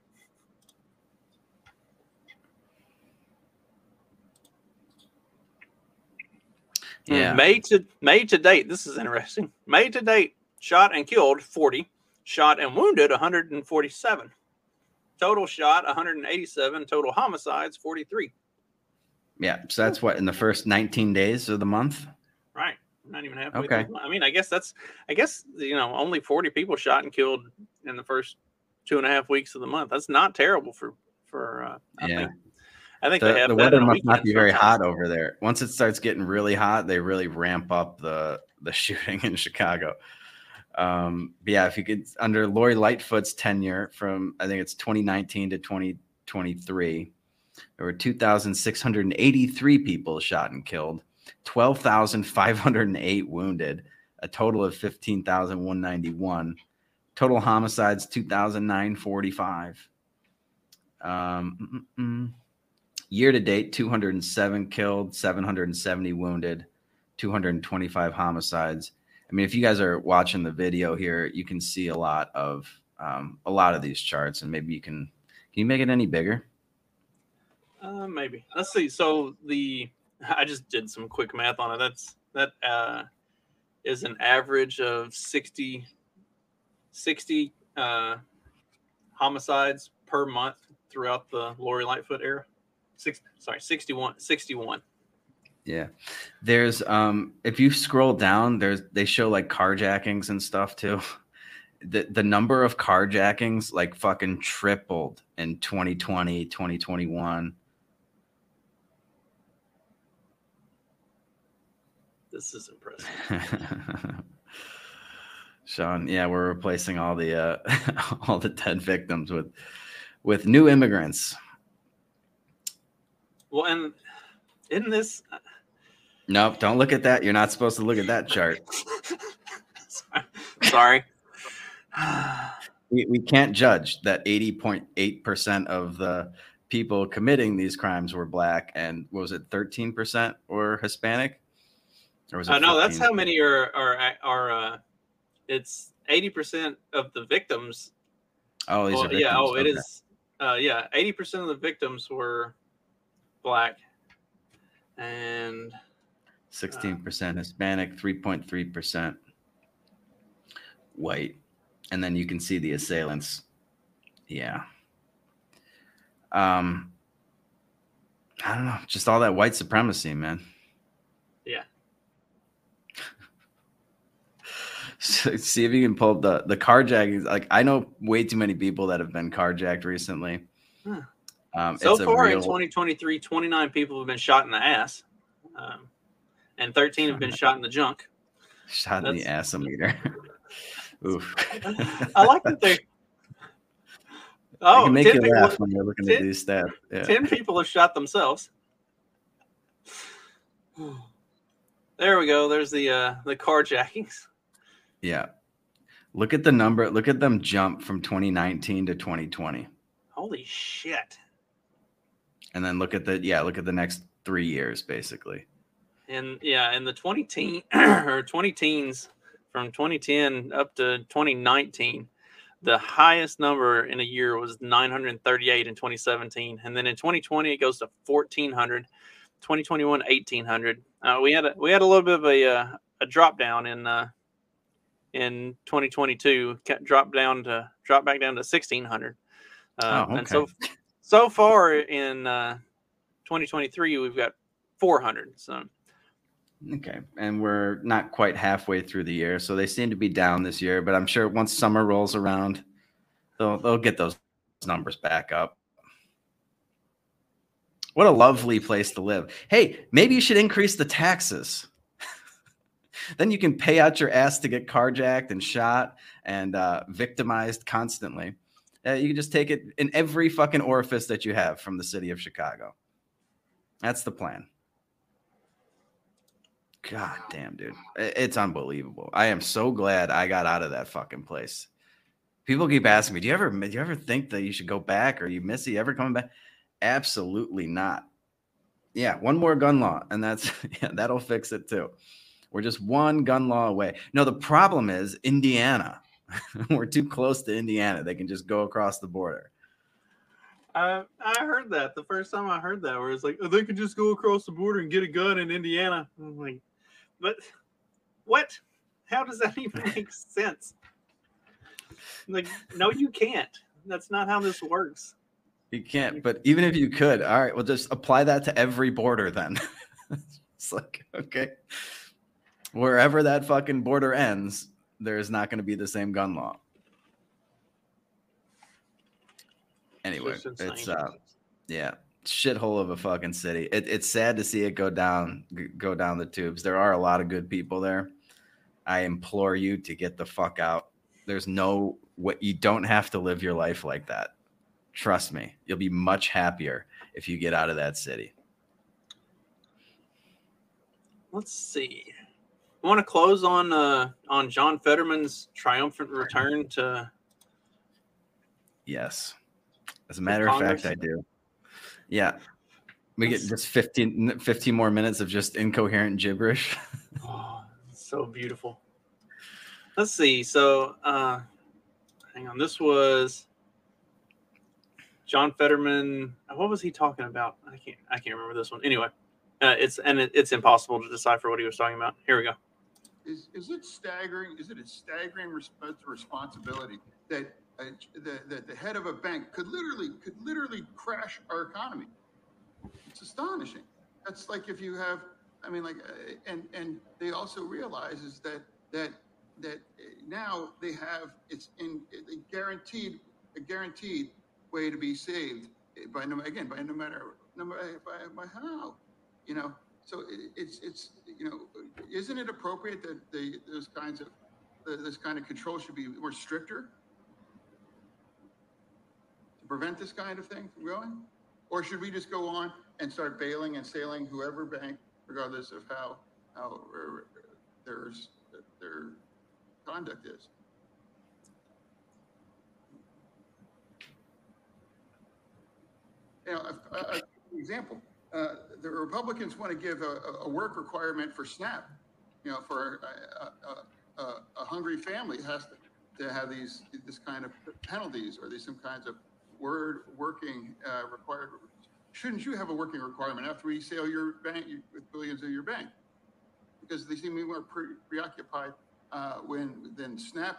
Yeah. May to May to date. This is interesting. May to date, shot and killed 40, shot and wounded 147. Total shot 187, total homicides 43. Yeah. So that's what in the first 19 days of the month. Right. Not even halfway. Okay. through. I mean, I guess that's I guess you know, only 40 people shot and killed in the first two and a half weeks of the month. That's not terrible for for uh I Yeah. think I think they The, have the weather must not be very hot over there. Once it starts getting really hot, they really ramp up the the shooting in Chicago. Um, but yeah, if you could under Lori Lightfoot's tenure from I think it's 2019 to 2023, there were 2,683 people shot and killed, 12,508 wounded, a total of 15,191. Total homicides 2,945. Um, mm, mm, mm. Year to date 207 killed 770 wounded 225 homicides i mean if you guys are watching the video here you can see a lot of um, a lot of these charts, and maybe you can can you make it any bigger? Uh, maybe. Let's see. So the I just did some quick math on it. That's that uh, is an average of 60, 60 uh, homicides per month throughout the Lori Lightfoot era. Six, sorry, 61, 61. Yeah. There's um if you scroll down, there's they show like carjackings and stuff too. The the number of carjackings like fucking tripled in 2020, 2021. This is impressive. Sean, yeah, we're replacing all the uh all the dead victims with with new immigrants. Well, and in this Nope, don't look at that. You're not supposed to look at that chart. sorry. we, we can't judge that 80.8% of the people committing these crimes were black and was it 13% or Hispanic? Or was it uh, no, that's how many are are are uh it's 80% of the victims. Oh, these well, are victims. yeah, oh, okay. it is uh yeah, 80% of the victims were black. And 16% Hispanic, 3.3% white. And then you can see the assailants. Yeah. Um I don't know, just all that white supremacy, man. Yeah. so see if you can pull up the the carjacking. Like I know way too many people that have been carjacked recently. Huh. Um, so far real... in 2023, 29 people have been shot in the ass. Um, and 13 have been shot in the junk. Shot That's... in the assometer. Oof. I like that they. Oh, can make you people, laugh when you're looking 10, at these stats. Yeah. Ten people have shot themselves. There we go. There's the uh, the carjackings. Yeah. Look at the number. Look at them jump from 2019 to 2020. Holy shit. And then look at the yeah, look at the next three years basically and yeah, in the 20 teen or 20 teens from 2010 up to 2019, the highest number in a year was 938 in 2017, and then in 2020 it goes to 1400. 2021 1800. Uh, we had a we had a little bit of a uh, a drop down in uh, in 2022. Drop down to drop back down to 1600. Uh, oh, okay. And so so far in uh, 2023 we've got 400. So Okay. And we're not quite halfway through the year. So they seem to be down this year, but I'm sure once summer rolls around, they'll they'll get those numbers back up. What a lovely place to live. Hey, maybe you should increase the taxes. then you can pay out your ass to get carjacked and shot and uh, victimized constantly. Uh, you can just take it in every fucking orifice that you have from the city of Chicago. That's the plan. God damn, dude. It's unbelievable. I am so glad I got out of that fucking place. People keep asking me, do you ever do you ever think that you should go back or you miss it? You ever coming back? Absolutely not. Yeah, one more gun law, and that's yeah, that'll fix it too. We're just one gun law away. No, the problem is Indiana. We're too close to Indiana. They can just go across the border. I I heard that the first time I heard that, where it's like oh, they could just go across the border and get a gun in Indiana. I'm like, but what? How does that even make sense? Like, no, you can't. That's not how this works. You can't. But even if you could, all right, well, just apply that to every border then. it's like, okay, wherever that fucking border ends, there's not going to be the same gun law. Anyway, it's uh, yeah, shithole of a fucking city. It, it's sad to see it go down, go down the tubes. There are a lot of good people there. I implore you to get the fuck out. There's no what you don't have to live your life like that. Trust me, you'll be much happier if you get out of that city. Let's see. I want to close on uh on John Fetterman's triumphant return to Yes. As a matter of fact, I do. Yeah. We get just 15, 15 more minutes of just incoherent gibberish. oh, so beautiful. Let's see. So, uh, hang on. This was John Fetterman. What was he talking about? I can't. I can't remember this one. Anyway, uh, it's and it, it's impossible to decipher what he was talking about. Here we go. Is, is it staggering? Is it a staggering res- responsibility that uh, the, the the head of a bank could literally could literally crash our economy? It's astonishing. That's like if you have, I mean, like, uh, and and they also realize is that that that now they have it's in a guaranteed a guaranteed way to be saved by no again by no matter no matter by, by how you know so it's it's you know isn't it appropriate that the those kinds of this kind of control should be more stricter? To prevent this kind of thing from going? Or should we just go on and start bailing and sailing whoever bank regardless of how how er, er, there's their conduct is? You know, a, a, example, uh, the Republicans want to give a, a, work requirement for SNAP. You know, for a, a hungry family has to, to have these this kind of penalties or these some kinds of word working uh, required. Shouldn't you have a working requirement after you sell your bank with billions of your bank? Because they seem to be more pre- preoccupied uh, when than SNAP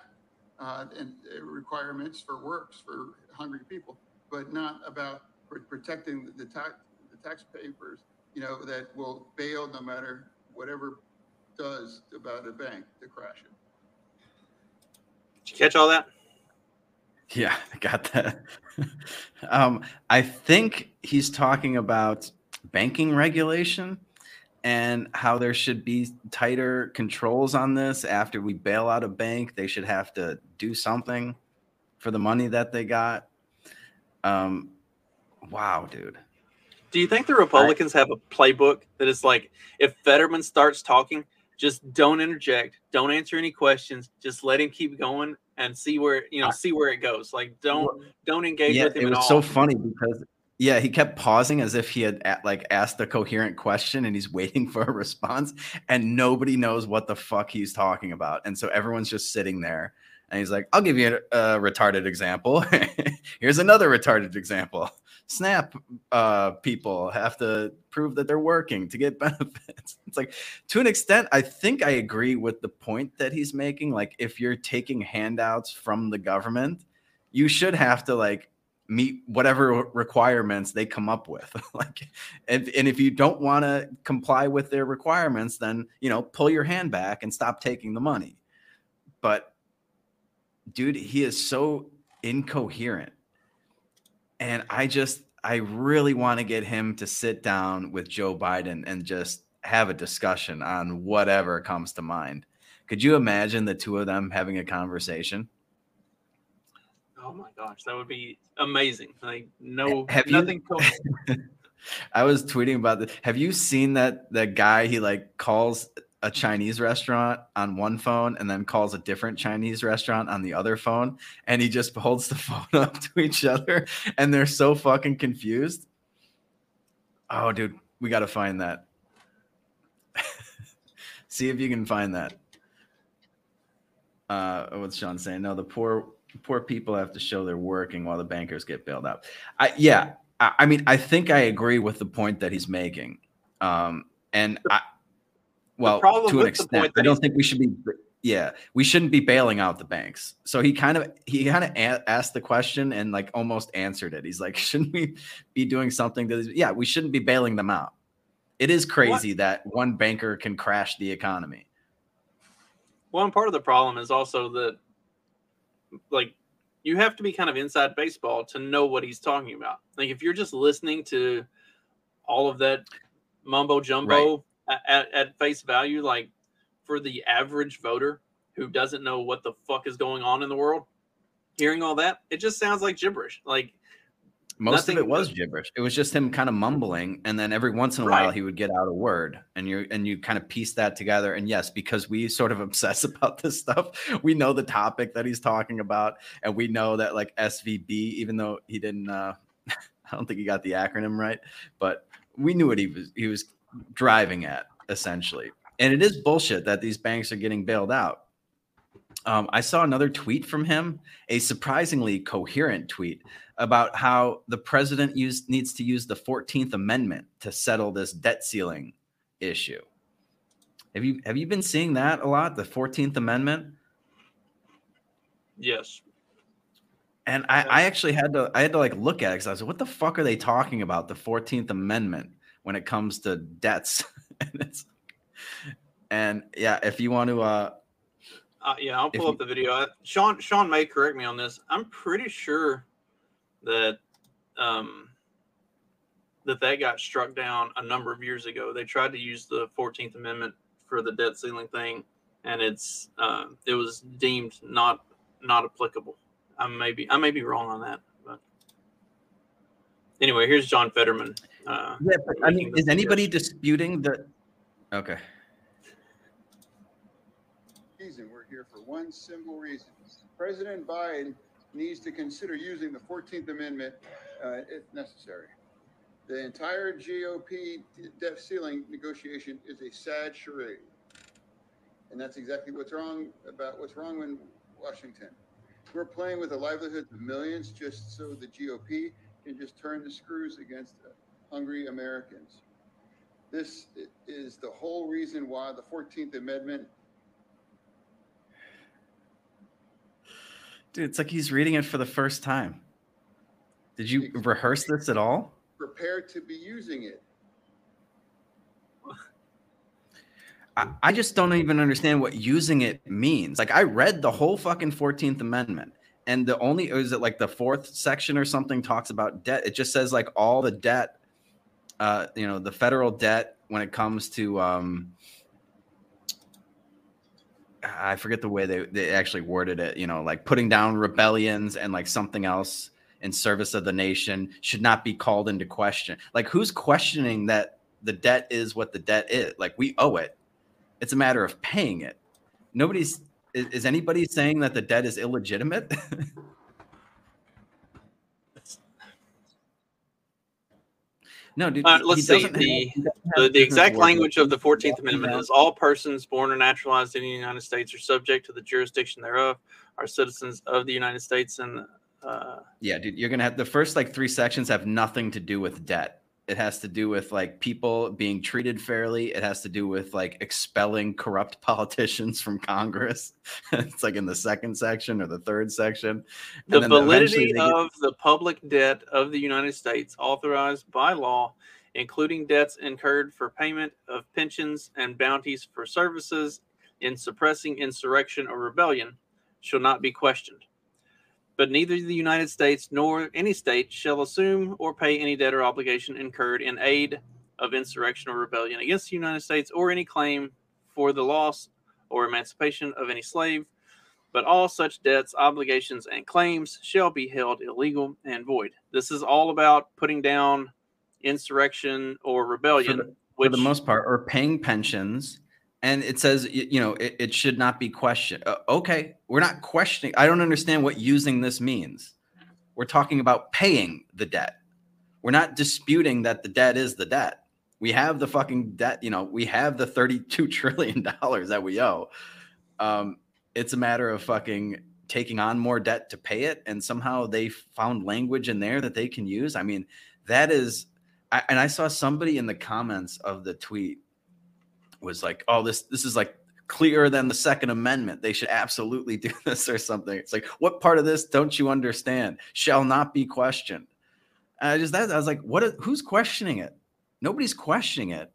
uh, and uh, requirements for works for hungry people, but not about protecting the tax taxpayers, you know, that will bail no matter whatever does about a bank to crash it. Did you catch all that? Yeah, I got that. um, I think he's talking about banking regulation and how there should be tighter controls on this after we bail out a bank they should have to do something for the money that they got um, Wow, dude. Do you think the Republicans have a playbook that is like if Fetterman starts talking, just don't interject, don't answer any questions, just let him keep going and see where you know see where it goes. Like don't don't engage yeah, with him. It was all. so funny because yeah, he kept pausing as if he had like asked a coherent question and he's waiting for a response, and nobody knows what the fuck he's talking about, and so everyone's just sitting there. And he's like, "I'll give you a, a retarded example. Here's another retarded example." Snap uh, people have to prove that they're working to get benefits. It's like to an extent i think i agree with the point that he's making. Like if you're taking handouts from the government you should have to like meet whatever requirements they come up with. Like and, and if you don't want to comply with their requirements then you know pull your hand back and stop taking the money. But dude he is so incoherent and I just, I really want to get him to sit down with Joe Biden and just have a discussion on whatever comes to mind. Could you imagine the two of them having a conversation? Oh my gosh, that would be amazing. Like no have nothing you, I was tweeting about this. Have you seen that that guy he like calls a Chinese restaurant on one phone and then calls a different Chinese restaurant on the other phone. And he just holds the phone up to each other and they're so fucking confused. Oh, dude, we got to find that. See if you can find that. Uh, what's Sean saying? No, the poor poor people have to show they're working while the bankers get bailed out. I yeah, I, I mean, I think I agree with the point that he's making. Um, and I, well, to an extent, I don't think we should be. Yeah, we shouldn't be bailing out the banks. So he kind of he kind of a- asked the question and like almost answered it. He's like, shouldn't we be doing something that is? Yeah, we shouldn't be bailing them out. It is crazy what? that one banker can crash the economy. One part of the problem is also that, like, you have to be kind of inside baseball to know what he's talking about. Like, if you're just listening to all of that mumbo jumbo. Right at, at face value, like for the average voter who doesn't know what the fuck is going on in the world, hearing all that, it just sounds like gibberish. Like most of it was gibberish. It was just him kind of mumbling, and then every once in a right. while he would get out a word, and you and you kind of piece that together. And yes, because we sort of obsess about this stuff, we know the topic that he's talking about, and we know that like SVB, even though he didn't, uh, I don't think he got the acronym right, but we knew what he was he was driving at essentially. And it is bullshit that these banks are getting bailed out. Um, I saw another tweet from him, a surprisingly coherent tweet about how the president needs to use the 14th Amendment to settle this debt ceiling issue. Have you have you been seeing that a lot? The 14th Amendment? Yes. And I, I actually had to I had to like look at it because I was like, what the fuck are they talking about? The 14th Amendment when it comes to debts. and, and yeah, if you want to uh uh, yeah, I'll pull up the video. Sean Sean may correct me on this. I'm pretty sure that um, that that got struck down a number of years ago. They tried to use the Fourteenth Amendment for the debt ceiling thing, and it's uh, it was deemed not not applicable. I may be I may be wrong on that, but anyway, here's John Fetterman. Uh, yeah, but I mean, is anybody disputing that? Okay. we're here for one simple reason. President Biden needs to consider using the 14th Amendment uh, if necessary. The entire GOP debt ceiling negotiation is a sad charade. And that's exactly what's wrong about what's wrong in Washington. We're playing with the livelihoods of millions just so the GOP can just turn the screws against hungry Americans. This is the whole reason why the 14th Amendment Dude, it's like he's reading it for the first time. Did you rehearse this at all? Prepared to be using it. I, I just don't even understand what using it means. Like I read the whole fucking 14th Amendment. And the only is it like the fourth section or something talks about debt. It just says like all the debt, uh, you know, the federal debt when it comes to um I forget the way they, they actually worded it, you know, like putting down rebellions and like something else in service of the nation should not be called into question. Like, who's questioning that the debt is what the debt is? Like, we owe it. It's a matter of paying it. Nobody's, is, is anybody saying that the debt is illegitimate? No, dude. Uh, let's see. The, the, the exact language of the 14th Amendment is all persons born or naturalized in the United States are subject to the jurisdiction thereof, are citizens of the United States. And uh, yeah, dude, you're going to have the first like three sections have nothing to do with debt. It has to do with like people being treated fairly. It has to do with like expelling corrupt politicians from Congress. it's like in the second section or the third section. The validity of the public debt of the United States authorized by law, including debts incurred for payment of pensions and bounties for services in suppressing insurrection or rebellion, shall not be questioned but neither the United States nor any state shall assume or pay any debt or obligation incurred in aid of insurrection or rebellion against the United States or any claim for the loss or emancipation of any slave. But all such debts, obligations, and claims shall be held illegal and void. This is all about putting down insurrection or rebellion. For the, which, for the most part, or paying pensions and it says you know it, it should not be questioned uh, okay we're not questioning i don't understand what using this means. We're talking about paying the debt. We're not disputing that the debt is the debt. We have the fucking debt you know we have the 32 trillion dollars that we owe. Um, it's a matter of fucking taking on more debt to pay it and somehow they found language in there that they can use. I mean that is I, and i saw somebody in the comments of the tweet was like, oh, this this is like clearer than the Second Amendment. They should absolutely do this or something. It's like, what part of this don't you understand? Shall not be questioned. And I just that I was like, what? Who's questioning it? Nobody's questioning it.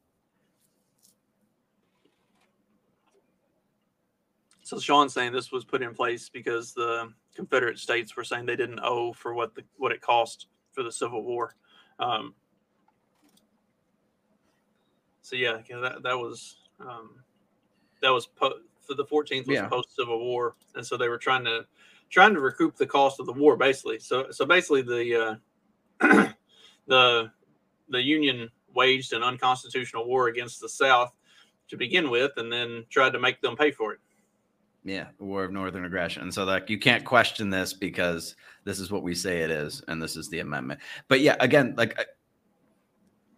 So Sean's saying this was put in place because the Confederate states were saying they didn't owe for what the what it cost for the Civil War. Um, so yeah, that that was um, that was po- for the 14th was yeah. post Civil War, and so they were trying to trying to recoup the cost of the war, basically. So so basically the uh, the the Union waged an unconstitutional war against the South to begin with, and then tried to make them pay for it. Yeah, the War of Northern Aggression. And so like you can't question this because this is what we say it is, and this is the amendment. But yeah, again, like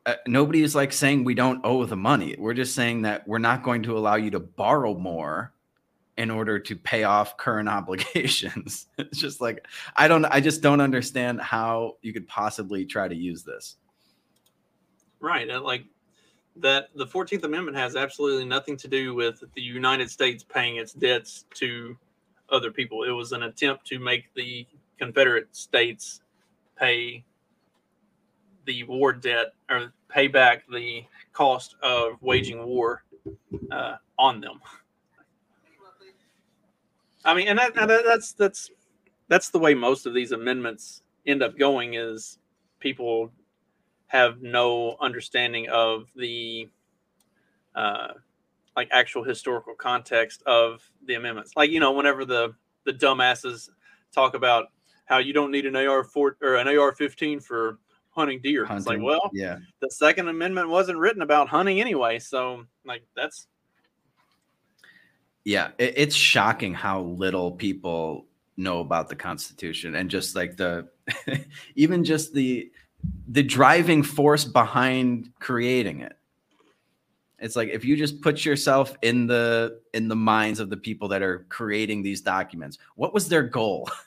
uh, nobody is like saying we don't owe the money. We're just saying that we're not going to allow you to borrow more in order to pay off current obligations. it's just like I don't I just don't understand how you could possibly try to use this. Right. Like that the 14th Amendment has absolutely nothing to do with the United States paying its debts to other people. It was an attempt to make the Confederate states pay the war debt or pay back the cost of waging war uh, on them. I mean, and that, that, that's that's that's the way most of these amendments end up going. Is people have no understanding of the uh, like actual historical context of the amendments. Like you know, whenever the the dumbasses talk about how you don't need an AR four or an AR fifteen for hunting deer. Hunting, it's like, well, yeah, the Second Amendment wasn't written about hunting anyway, so like that's yeah, it, it's shocking how little people know about the Constitution and just like the even just the the driving force behind creating it. It's like if you just put yourself in the in the minds of the people that are creating these documents what was their goal?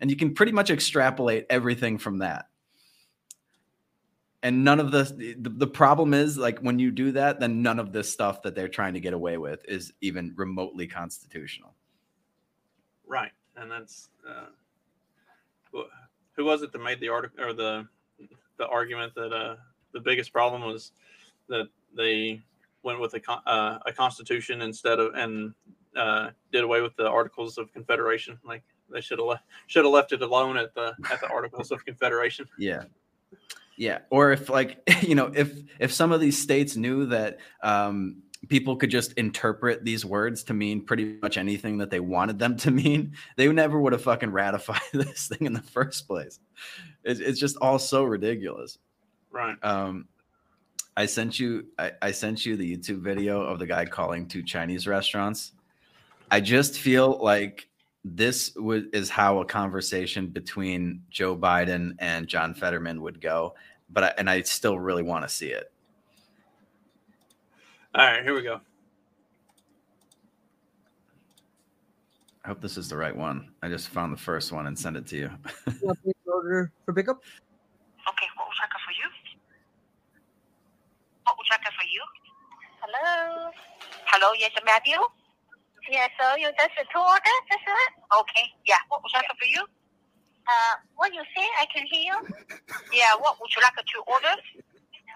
And you can pretty much extrapolate everything from that and none of the, the, the problem is like when you do that then none of this stuff that they're trying to get away with is even remotely constitutional. Right. And that's uh, who was it that made the article or the the argument that uh, the biggest problem was that they went with a, uh, a constitution instead of and uh, did away with the articles of confederation? Like they should have left should have left it alone at the at the articles of confederation. Yeah yeah, or if like you know, if if some of these states knew that um, people could just interpret these words to mean pretty much anything that they wanted them to mean, they never would have fucking ratified this thing in the first place. It's, it's just all so ridiculous. Right. Um, I sent you I, I sent you the YouTube video of the guy calling two Chinese restaurants. I just feel like this would is how a conversation between Joe Biden and John Fetterman would go. But I, and I still really want to see it. All right, here we go. I hope this is the right one. I just found the first one and sent it to you. order for pickup. Okay, what would I get for you? What would I get for you? Hello. Hello, yes, Matthew. Yeah, so you just two order, that's it? Okay, yeah. What would you like for you? Uh, what you say? I can hear you. yeah, what would you like to order?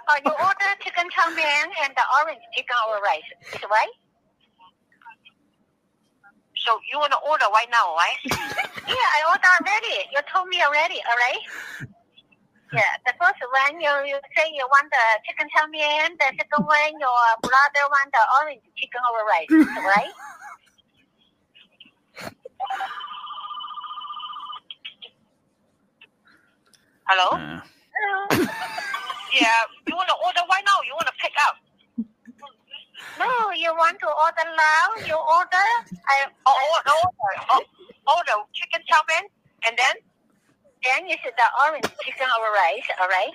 Uh, you order chicken chow mein and the orange chicken over rice, is right? So you want to order right now, right? yeah, I ordered already. You told me already, all right? Yeah, the first one you, you say you want the chicken chow mein, the second one your brother want the orange chicken over rice, right? Hello? Uh. Hello? yeah, you want to order right now? You want to pick up? No, you want to order now? You order? I oh, order, order, oh, order chicken chow mein, and then? Then you said the orange chicken over rice, all right?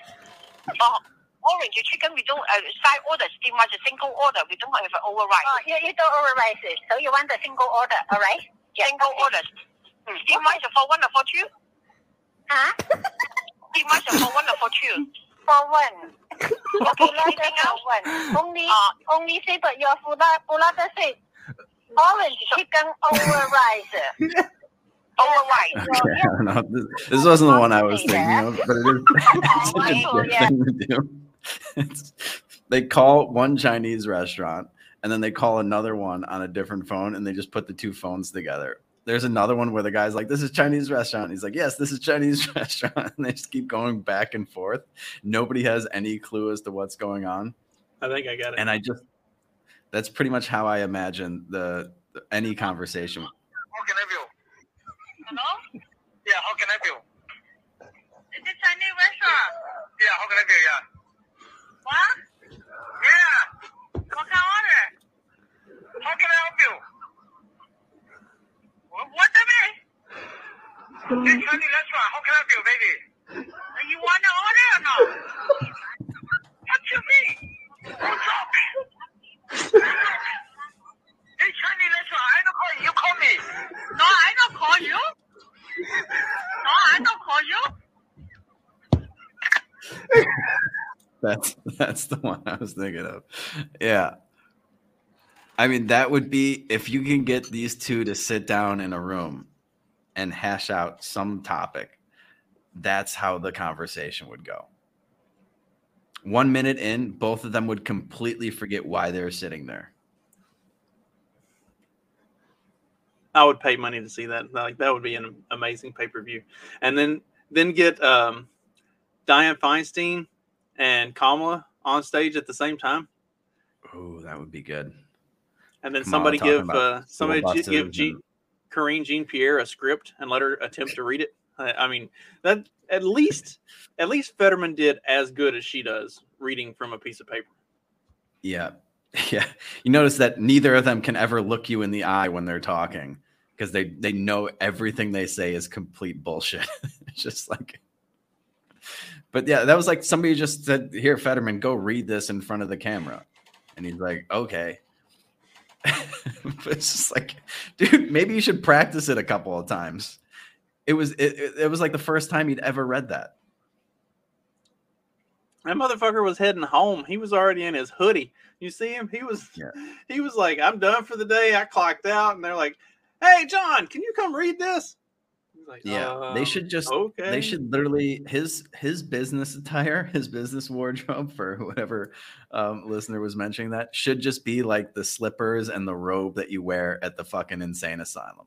Oh, orange chicken, we don't, uh, side order, still much a single order. We don't have an over rice. Oh, you, you don't over rice it. So you want the single order, all right? Yeah, single okay. orders. Hmm. Steam rice for one or for two? Huh? Steam rice for one or for two? For one. Okay, anything else? one. Only, uh, only say, but your brother say orange chicken over rice. over rice. Okay, I don't know. This, this wasn't the one I was thinking of, but it is it's such a good yeah. thing to do. It's, they call one Chinese restaurant and then they call another one on a different phone and they just put the two phones together. There's another one where the guy's like, This is Chinese restaurant. And He's like, Yes, this is Chinese restaurant. And they just keep going back and forth. Nobody has any clue as to what's going on. I think I got it. And I just that's pretty much how I imagine the, the any conversation. How can I help you? Hello? Yeah, how can I help you? Is it Chinese restaurant? Yeah, how can I help you? Yeah. What? Yeah. What can I order? How can I help you? What, what the man? This Chinese restaurant. How can I help you, baby? You want to order or not? what you mean? What's up? this Chinese restaurant. I don't call you. you. Call me. No, I don't call you. No, I don't call you. that's that's the one I was thinking of. Yeah. I mean, that would be if you can get these two to sit down in a room and hash out some topic, that's how the conversation would go. One minute in, both of them would completely forget why they're sitting there. I would pay money to see that. Like that would be an amazing pay per view, and then then get um, Dianne Feinstein and Kamala on stage at the same time, Oh, that would be good. And then somebody give uh, somebody gi- give Jean, Karine Jean Pierre a script and let her attempt to read it. I, I mean that at least at least Fetterman did as good as she does reading from a piece of paper. Yeah. Yeah. You notice that neither of them can ever look you in the eye when they're talking because they they know everything they say is complete bullshit. it's just like But yeah, that was like somebody just said, "Here, Fetterman, go read this in front of the camera." And he's like, "Okay." it's just like, dude, maybe you should practice it a couple of times. It was it, it, it was like the first time he'd ever read that. That motherfucker was heading home. He was already in his hoodie. You see him? He was he was like, I'm done for the day. I clocked out. And they're like, Hey John, can you come read this? Like, Yeah, they "Um, should just okay. they should literally his his business attire, his business wardrobe for whatever um, listener was mentioning that should just be like the slippers and the robe that you wear at the fucking insane asylum.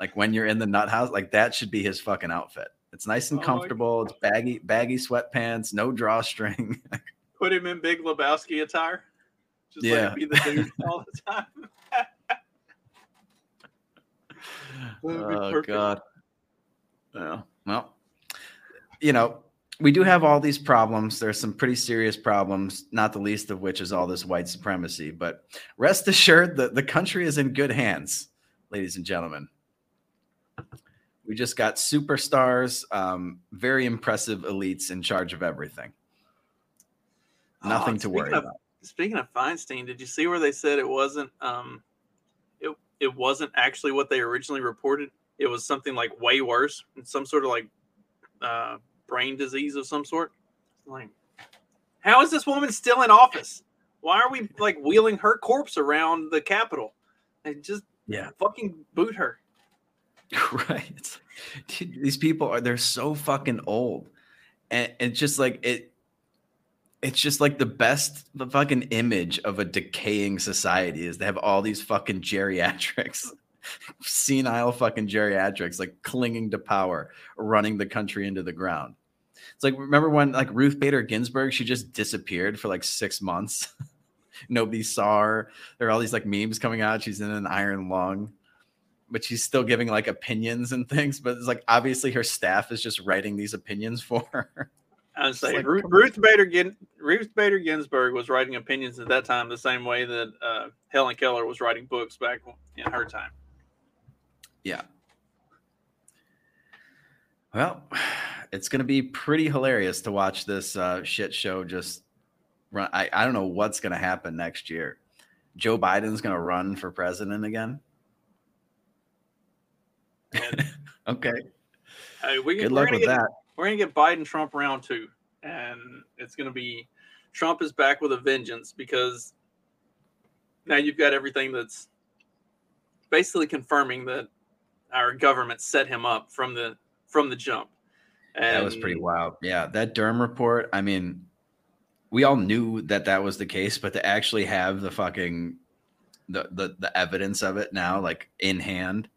Like when you're in the nut house, like that should be his fucking outfit. It's nice and Oh comfortable. It's baggy baggy sweatpants, no drawstring. put him in big Lebowski attire. Just Yeah. like be the dude all the time. Oh god. Yeah. Well, you know, we do have all these problems. There's some pretty serious problems, not the least of which is all this white supremacy. But rest assured that the country is in good hands, ladies and gentlemen. We just got superstars, um, very impressive elites in charge of everything. Nothing Oh, to worry of- about. Speaking of Feinstein, did you see where they said it wasn't um it it wasn't actually what they originally reported? It was something like way worse, some sort of like uh brain disease of some sort. Like how is this woman still in office? Why are we like wheeling her corpse around the Capitol? And just Yeah. fucking boot her. right it's dude, these people are they're so fucking old and it's just like it it's just like the best the fucking image of a decaying society is they have all these fucking geriatrics senile fucking geriatrics like clinging to power running the country into the ground it's like remember when like ruth bader ginsburg she just disappeared for like six months nobody saw her there are all these like memes coming out she's in an iron lung but she's still giving like opinions and things. But it's like obviously her staff is just writing these opinions for her. I would say like, Ruth. Ruth Bader Gin, Ruth Bader Ginsburg was writing opinions at that time the same way that uh, Helen Keller was writing books back in her time. Yeah. Well, it's going to be pretty hilarious to watch this uh, shit show just run. I, I don't know what's going to happen next year. Joe Biden's going to run for president again. okay. Hey, we, Good luck with get, that. We're gonna get Biden Trump round two, and it's gonna be Trump is back with a vengeance because now you've got everything that's basically confirming that our government set him up from the from the jump. And that was pretty wild. Yeah, that Durham report. I mean, we all knew that that was the case, but to actually have the fucking the the, the evidence of it now, like in hand.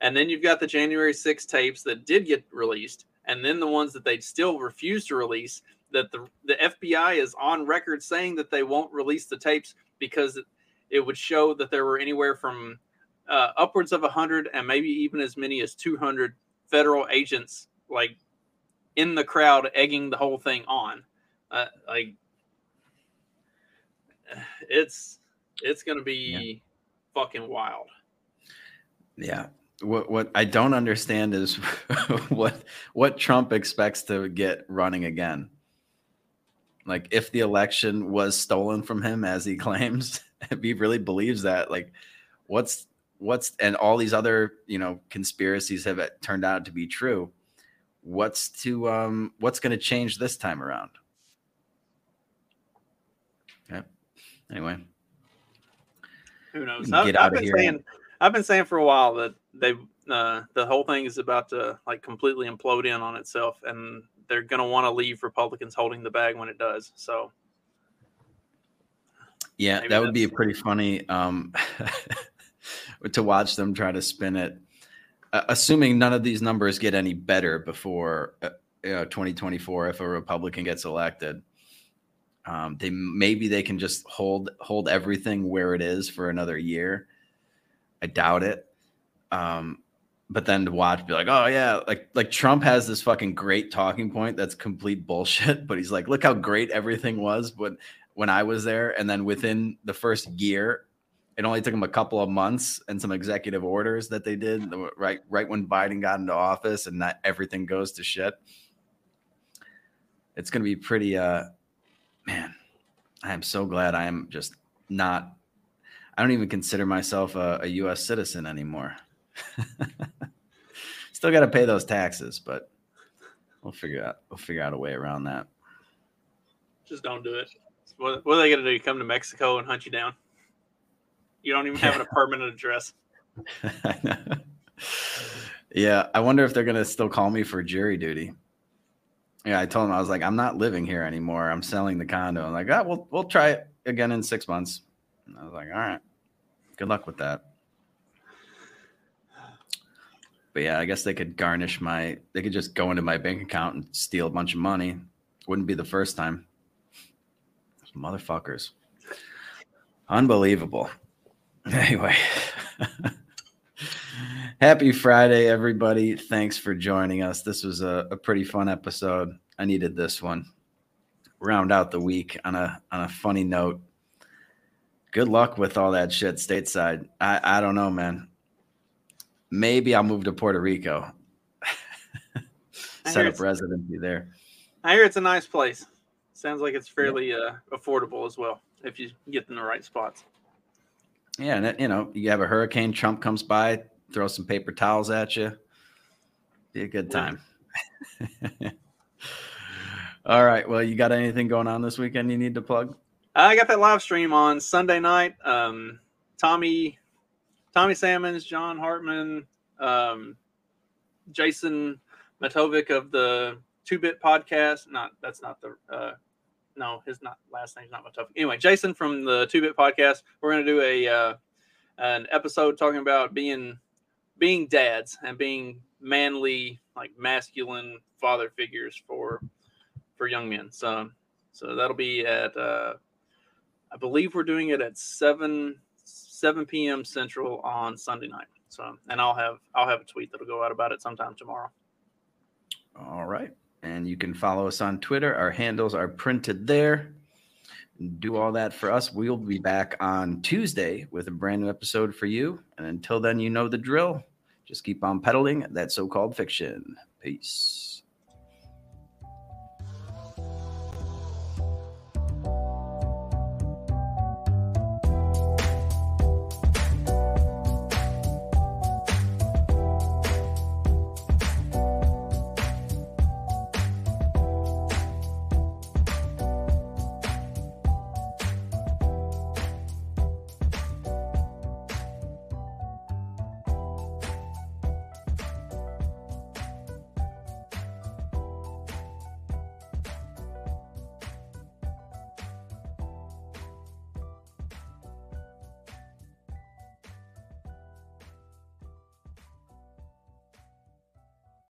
And then you've got the January 6 tapes that did get released, and then the ones that they still refuse to release. That the the FBI is on record saying that they won't release the tapes because it, it would show that there were anywhere from uh, upwards of 100 and maybe even as many as 200 federal agents like in the crowd egging the whole thing on. Uh, like it's it's gonna be fucking wild. Yeah. What what I don't understand is what what Trump expects to get running again. Like if the election was stolen from him as he claims, if he really believes that, like what's what's and all these other, you know, conspiracies have turned out to be true. what's to um what's going to change this time around? Okay. Anyway, Who knows? I've, I've been saying, I've been saying for a while that they, uh, the whole thing is about to like completely implode in on itself, and they're gonna want to leave Republicans holding the bag when it does. So Yeah, that would be a pretty funny um, to watch them try to spin it. Uh, assuming none of these numbers get any better before uh, you know, 2024, if a Republican gets elected, um, they maybe they can just hold hold everything where it is for another year. I doubt it. Um, but then to watch, be like, oh yeah, like like Trump has this fucking great talking point that's complete bullshit. But he's like, look how great everything was, but when I was there, and then within the first year, it only took them a couple of months and some executive orders that they did right right when Biden got into office, and that everything goes to shit. It's going to be pretty. uh Man, I am so glad I am just not. I don't even consider myself a, a U.S. citizen anymore. Still got to pay those taxes, but we'll figure out we'll figure out a way around that. just don't do it. What, what are they gonna do? Come to Mexico and hunt you down? You don't even have a permanent address. I know. yeah, I wonder if they're gonna still call me for jury duty. Yeah, I told them I was like, I'm not living here anymore. I'm selling the condo. I'm like, ah, we'll we'll try it again in six months. And I was like, all right, good luck with that. But yeah, I guess they could garnish my. They could just go into my bank account and steal a bunch of money. Wouldn't be the first time. Those motherfuckers. Unbelievable. Anyway. Happy Friday, everybody. Thanks for joining us. This was a, a pretty fun episode. I needed this one. Round out the week on a on a funny note. Good luck with all that shit stateside. I, I don't know, man. Maybe I'll move to Puerto Rico. Set up residency there. I hear it's a nice place. Sounds like it's fairly uh, affordable as well if you get in the right spots. Yeah, and it, you know, you have a hurricane, Trump comes by, throw some paper towels at you. Be a good time. All right. Well, you got anything going on this weekend you need to plug? I got that live stream on Sunday night. Um, Tommy, Tommy Salmons, John Hartman, um, Jason Matovic of the Two Bit Podcast. Not that's not the uh, no, his not last name's not Matovic. Anyway, Jason from the Two Bit Podcast. We're gonna do a uh, an episode talking about being being dads and being manly, like masculine father figures for for young men. So so that'll be at uh, I believe we're doing it at seven seven p.m. Central on Sunday night. So, and I'll have I'll have a tweet that'll go out about it sometime tomorrow. All right. And you can follow us on Twitter. Our handles are printed there. Do all that for us. We'll be back on Tuesday with a brand new episode for you. And until then, you know the drill. Just keep on peddling that so called fiction. Peace.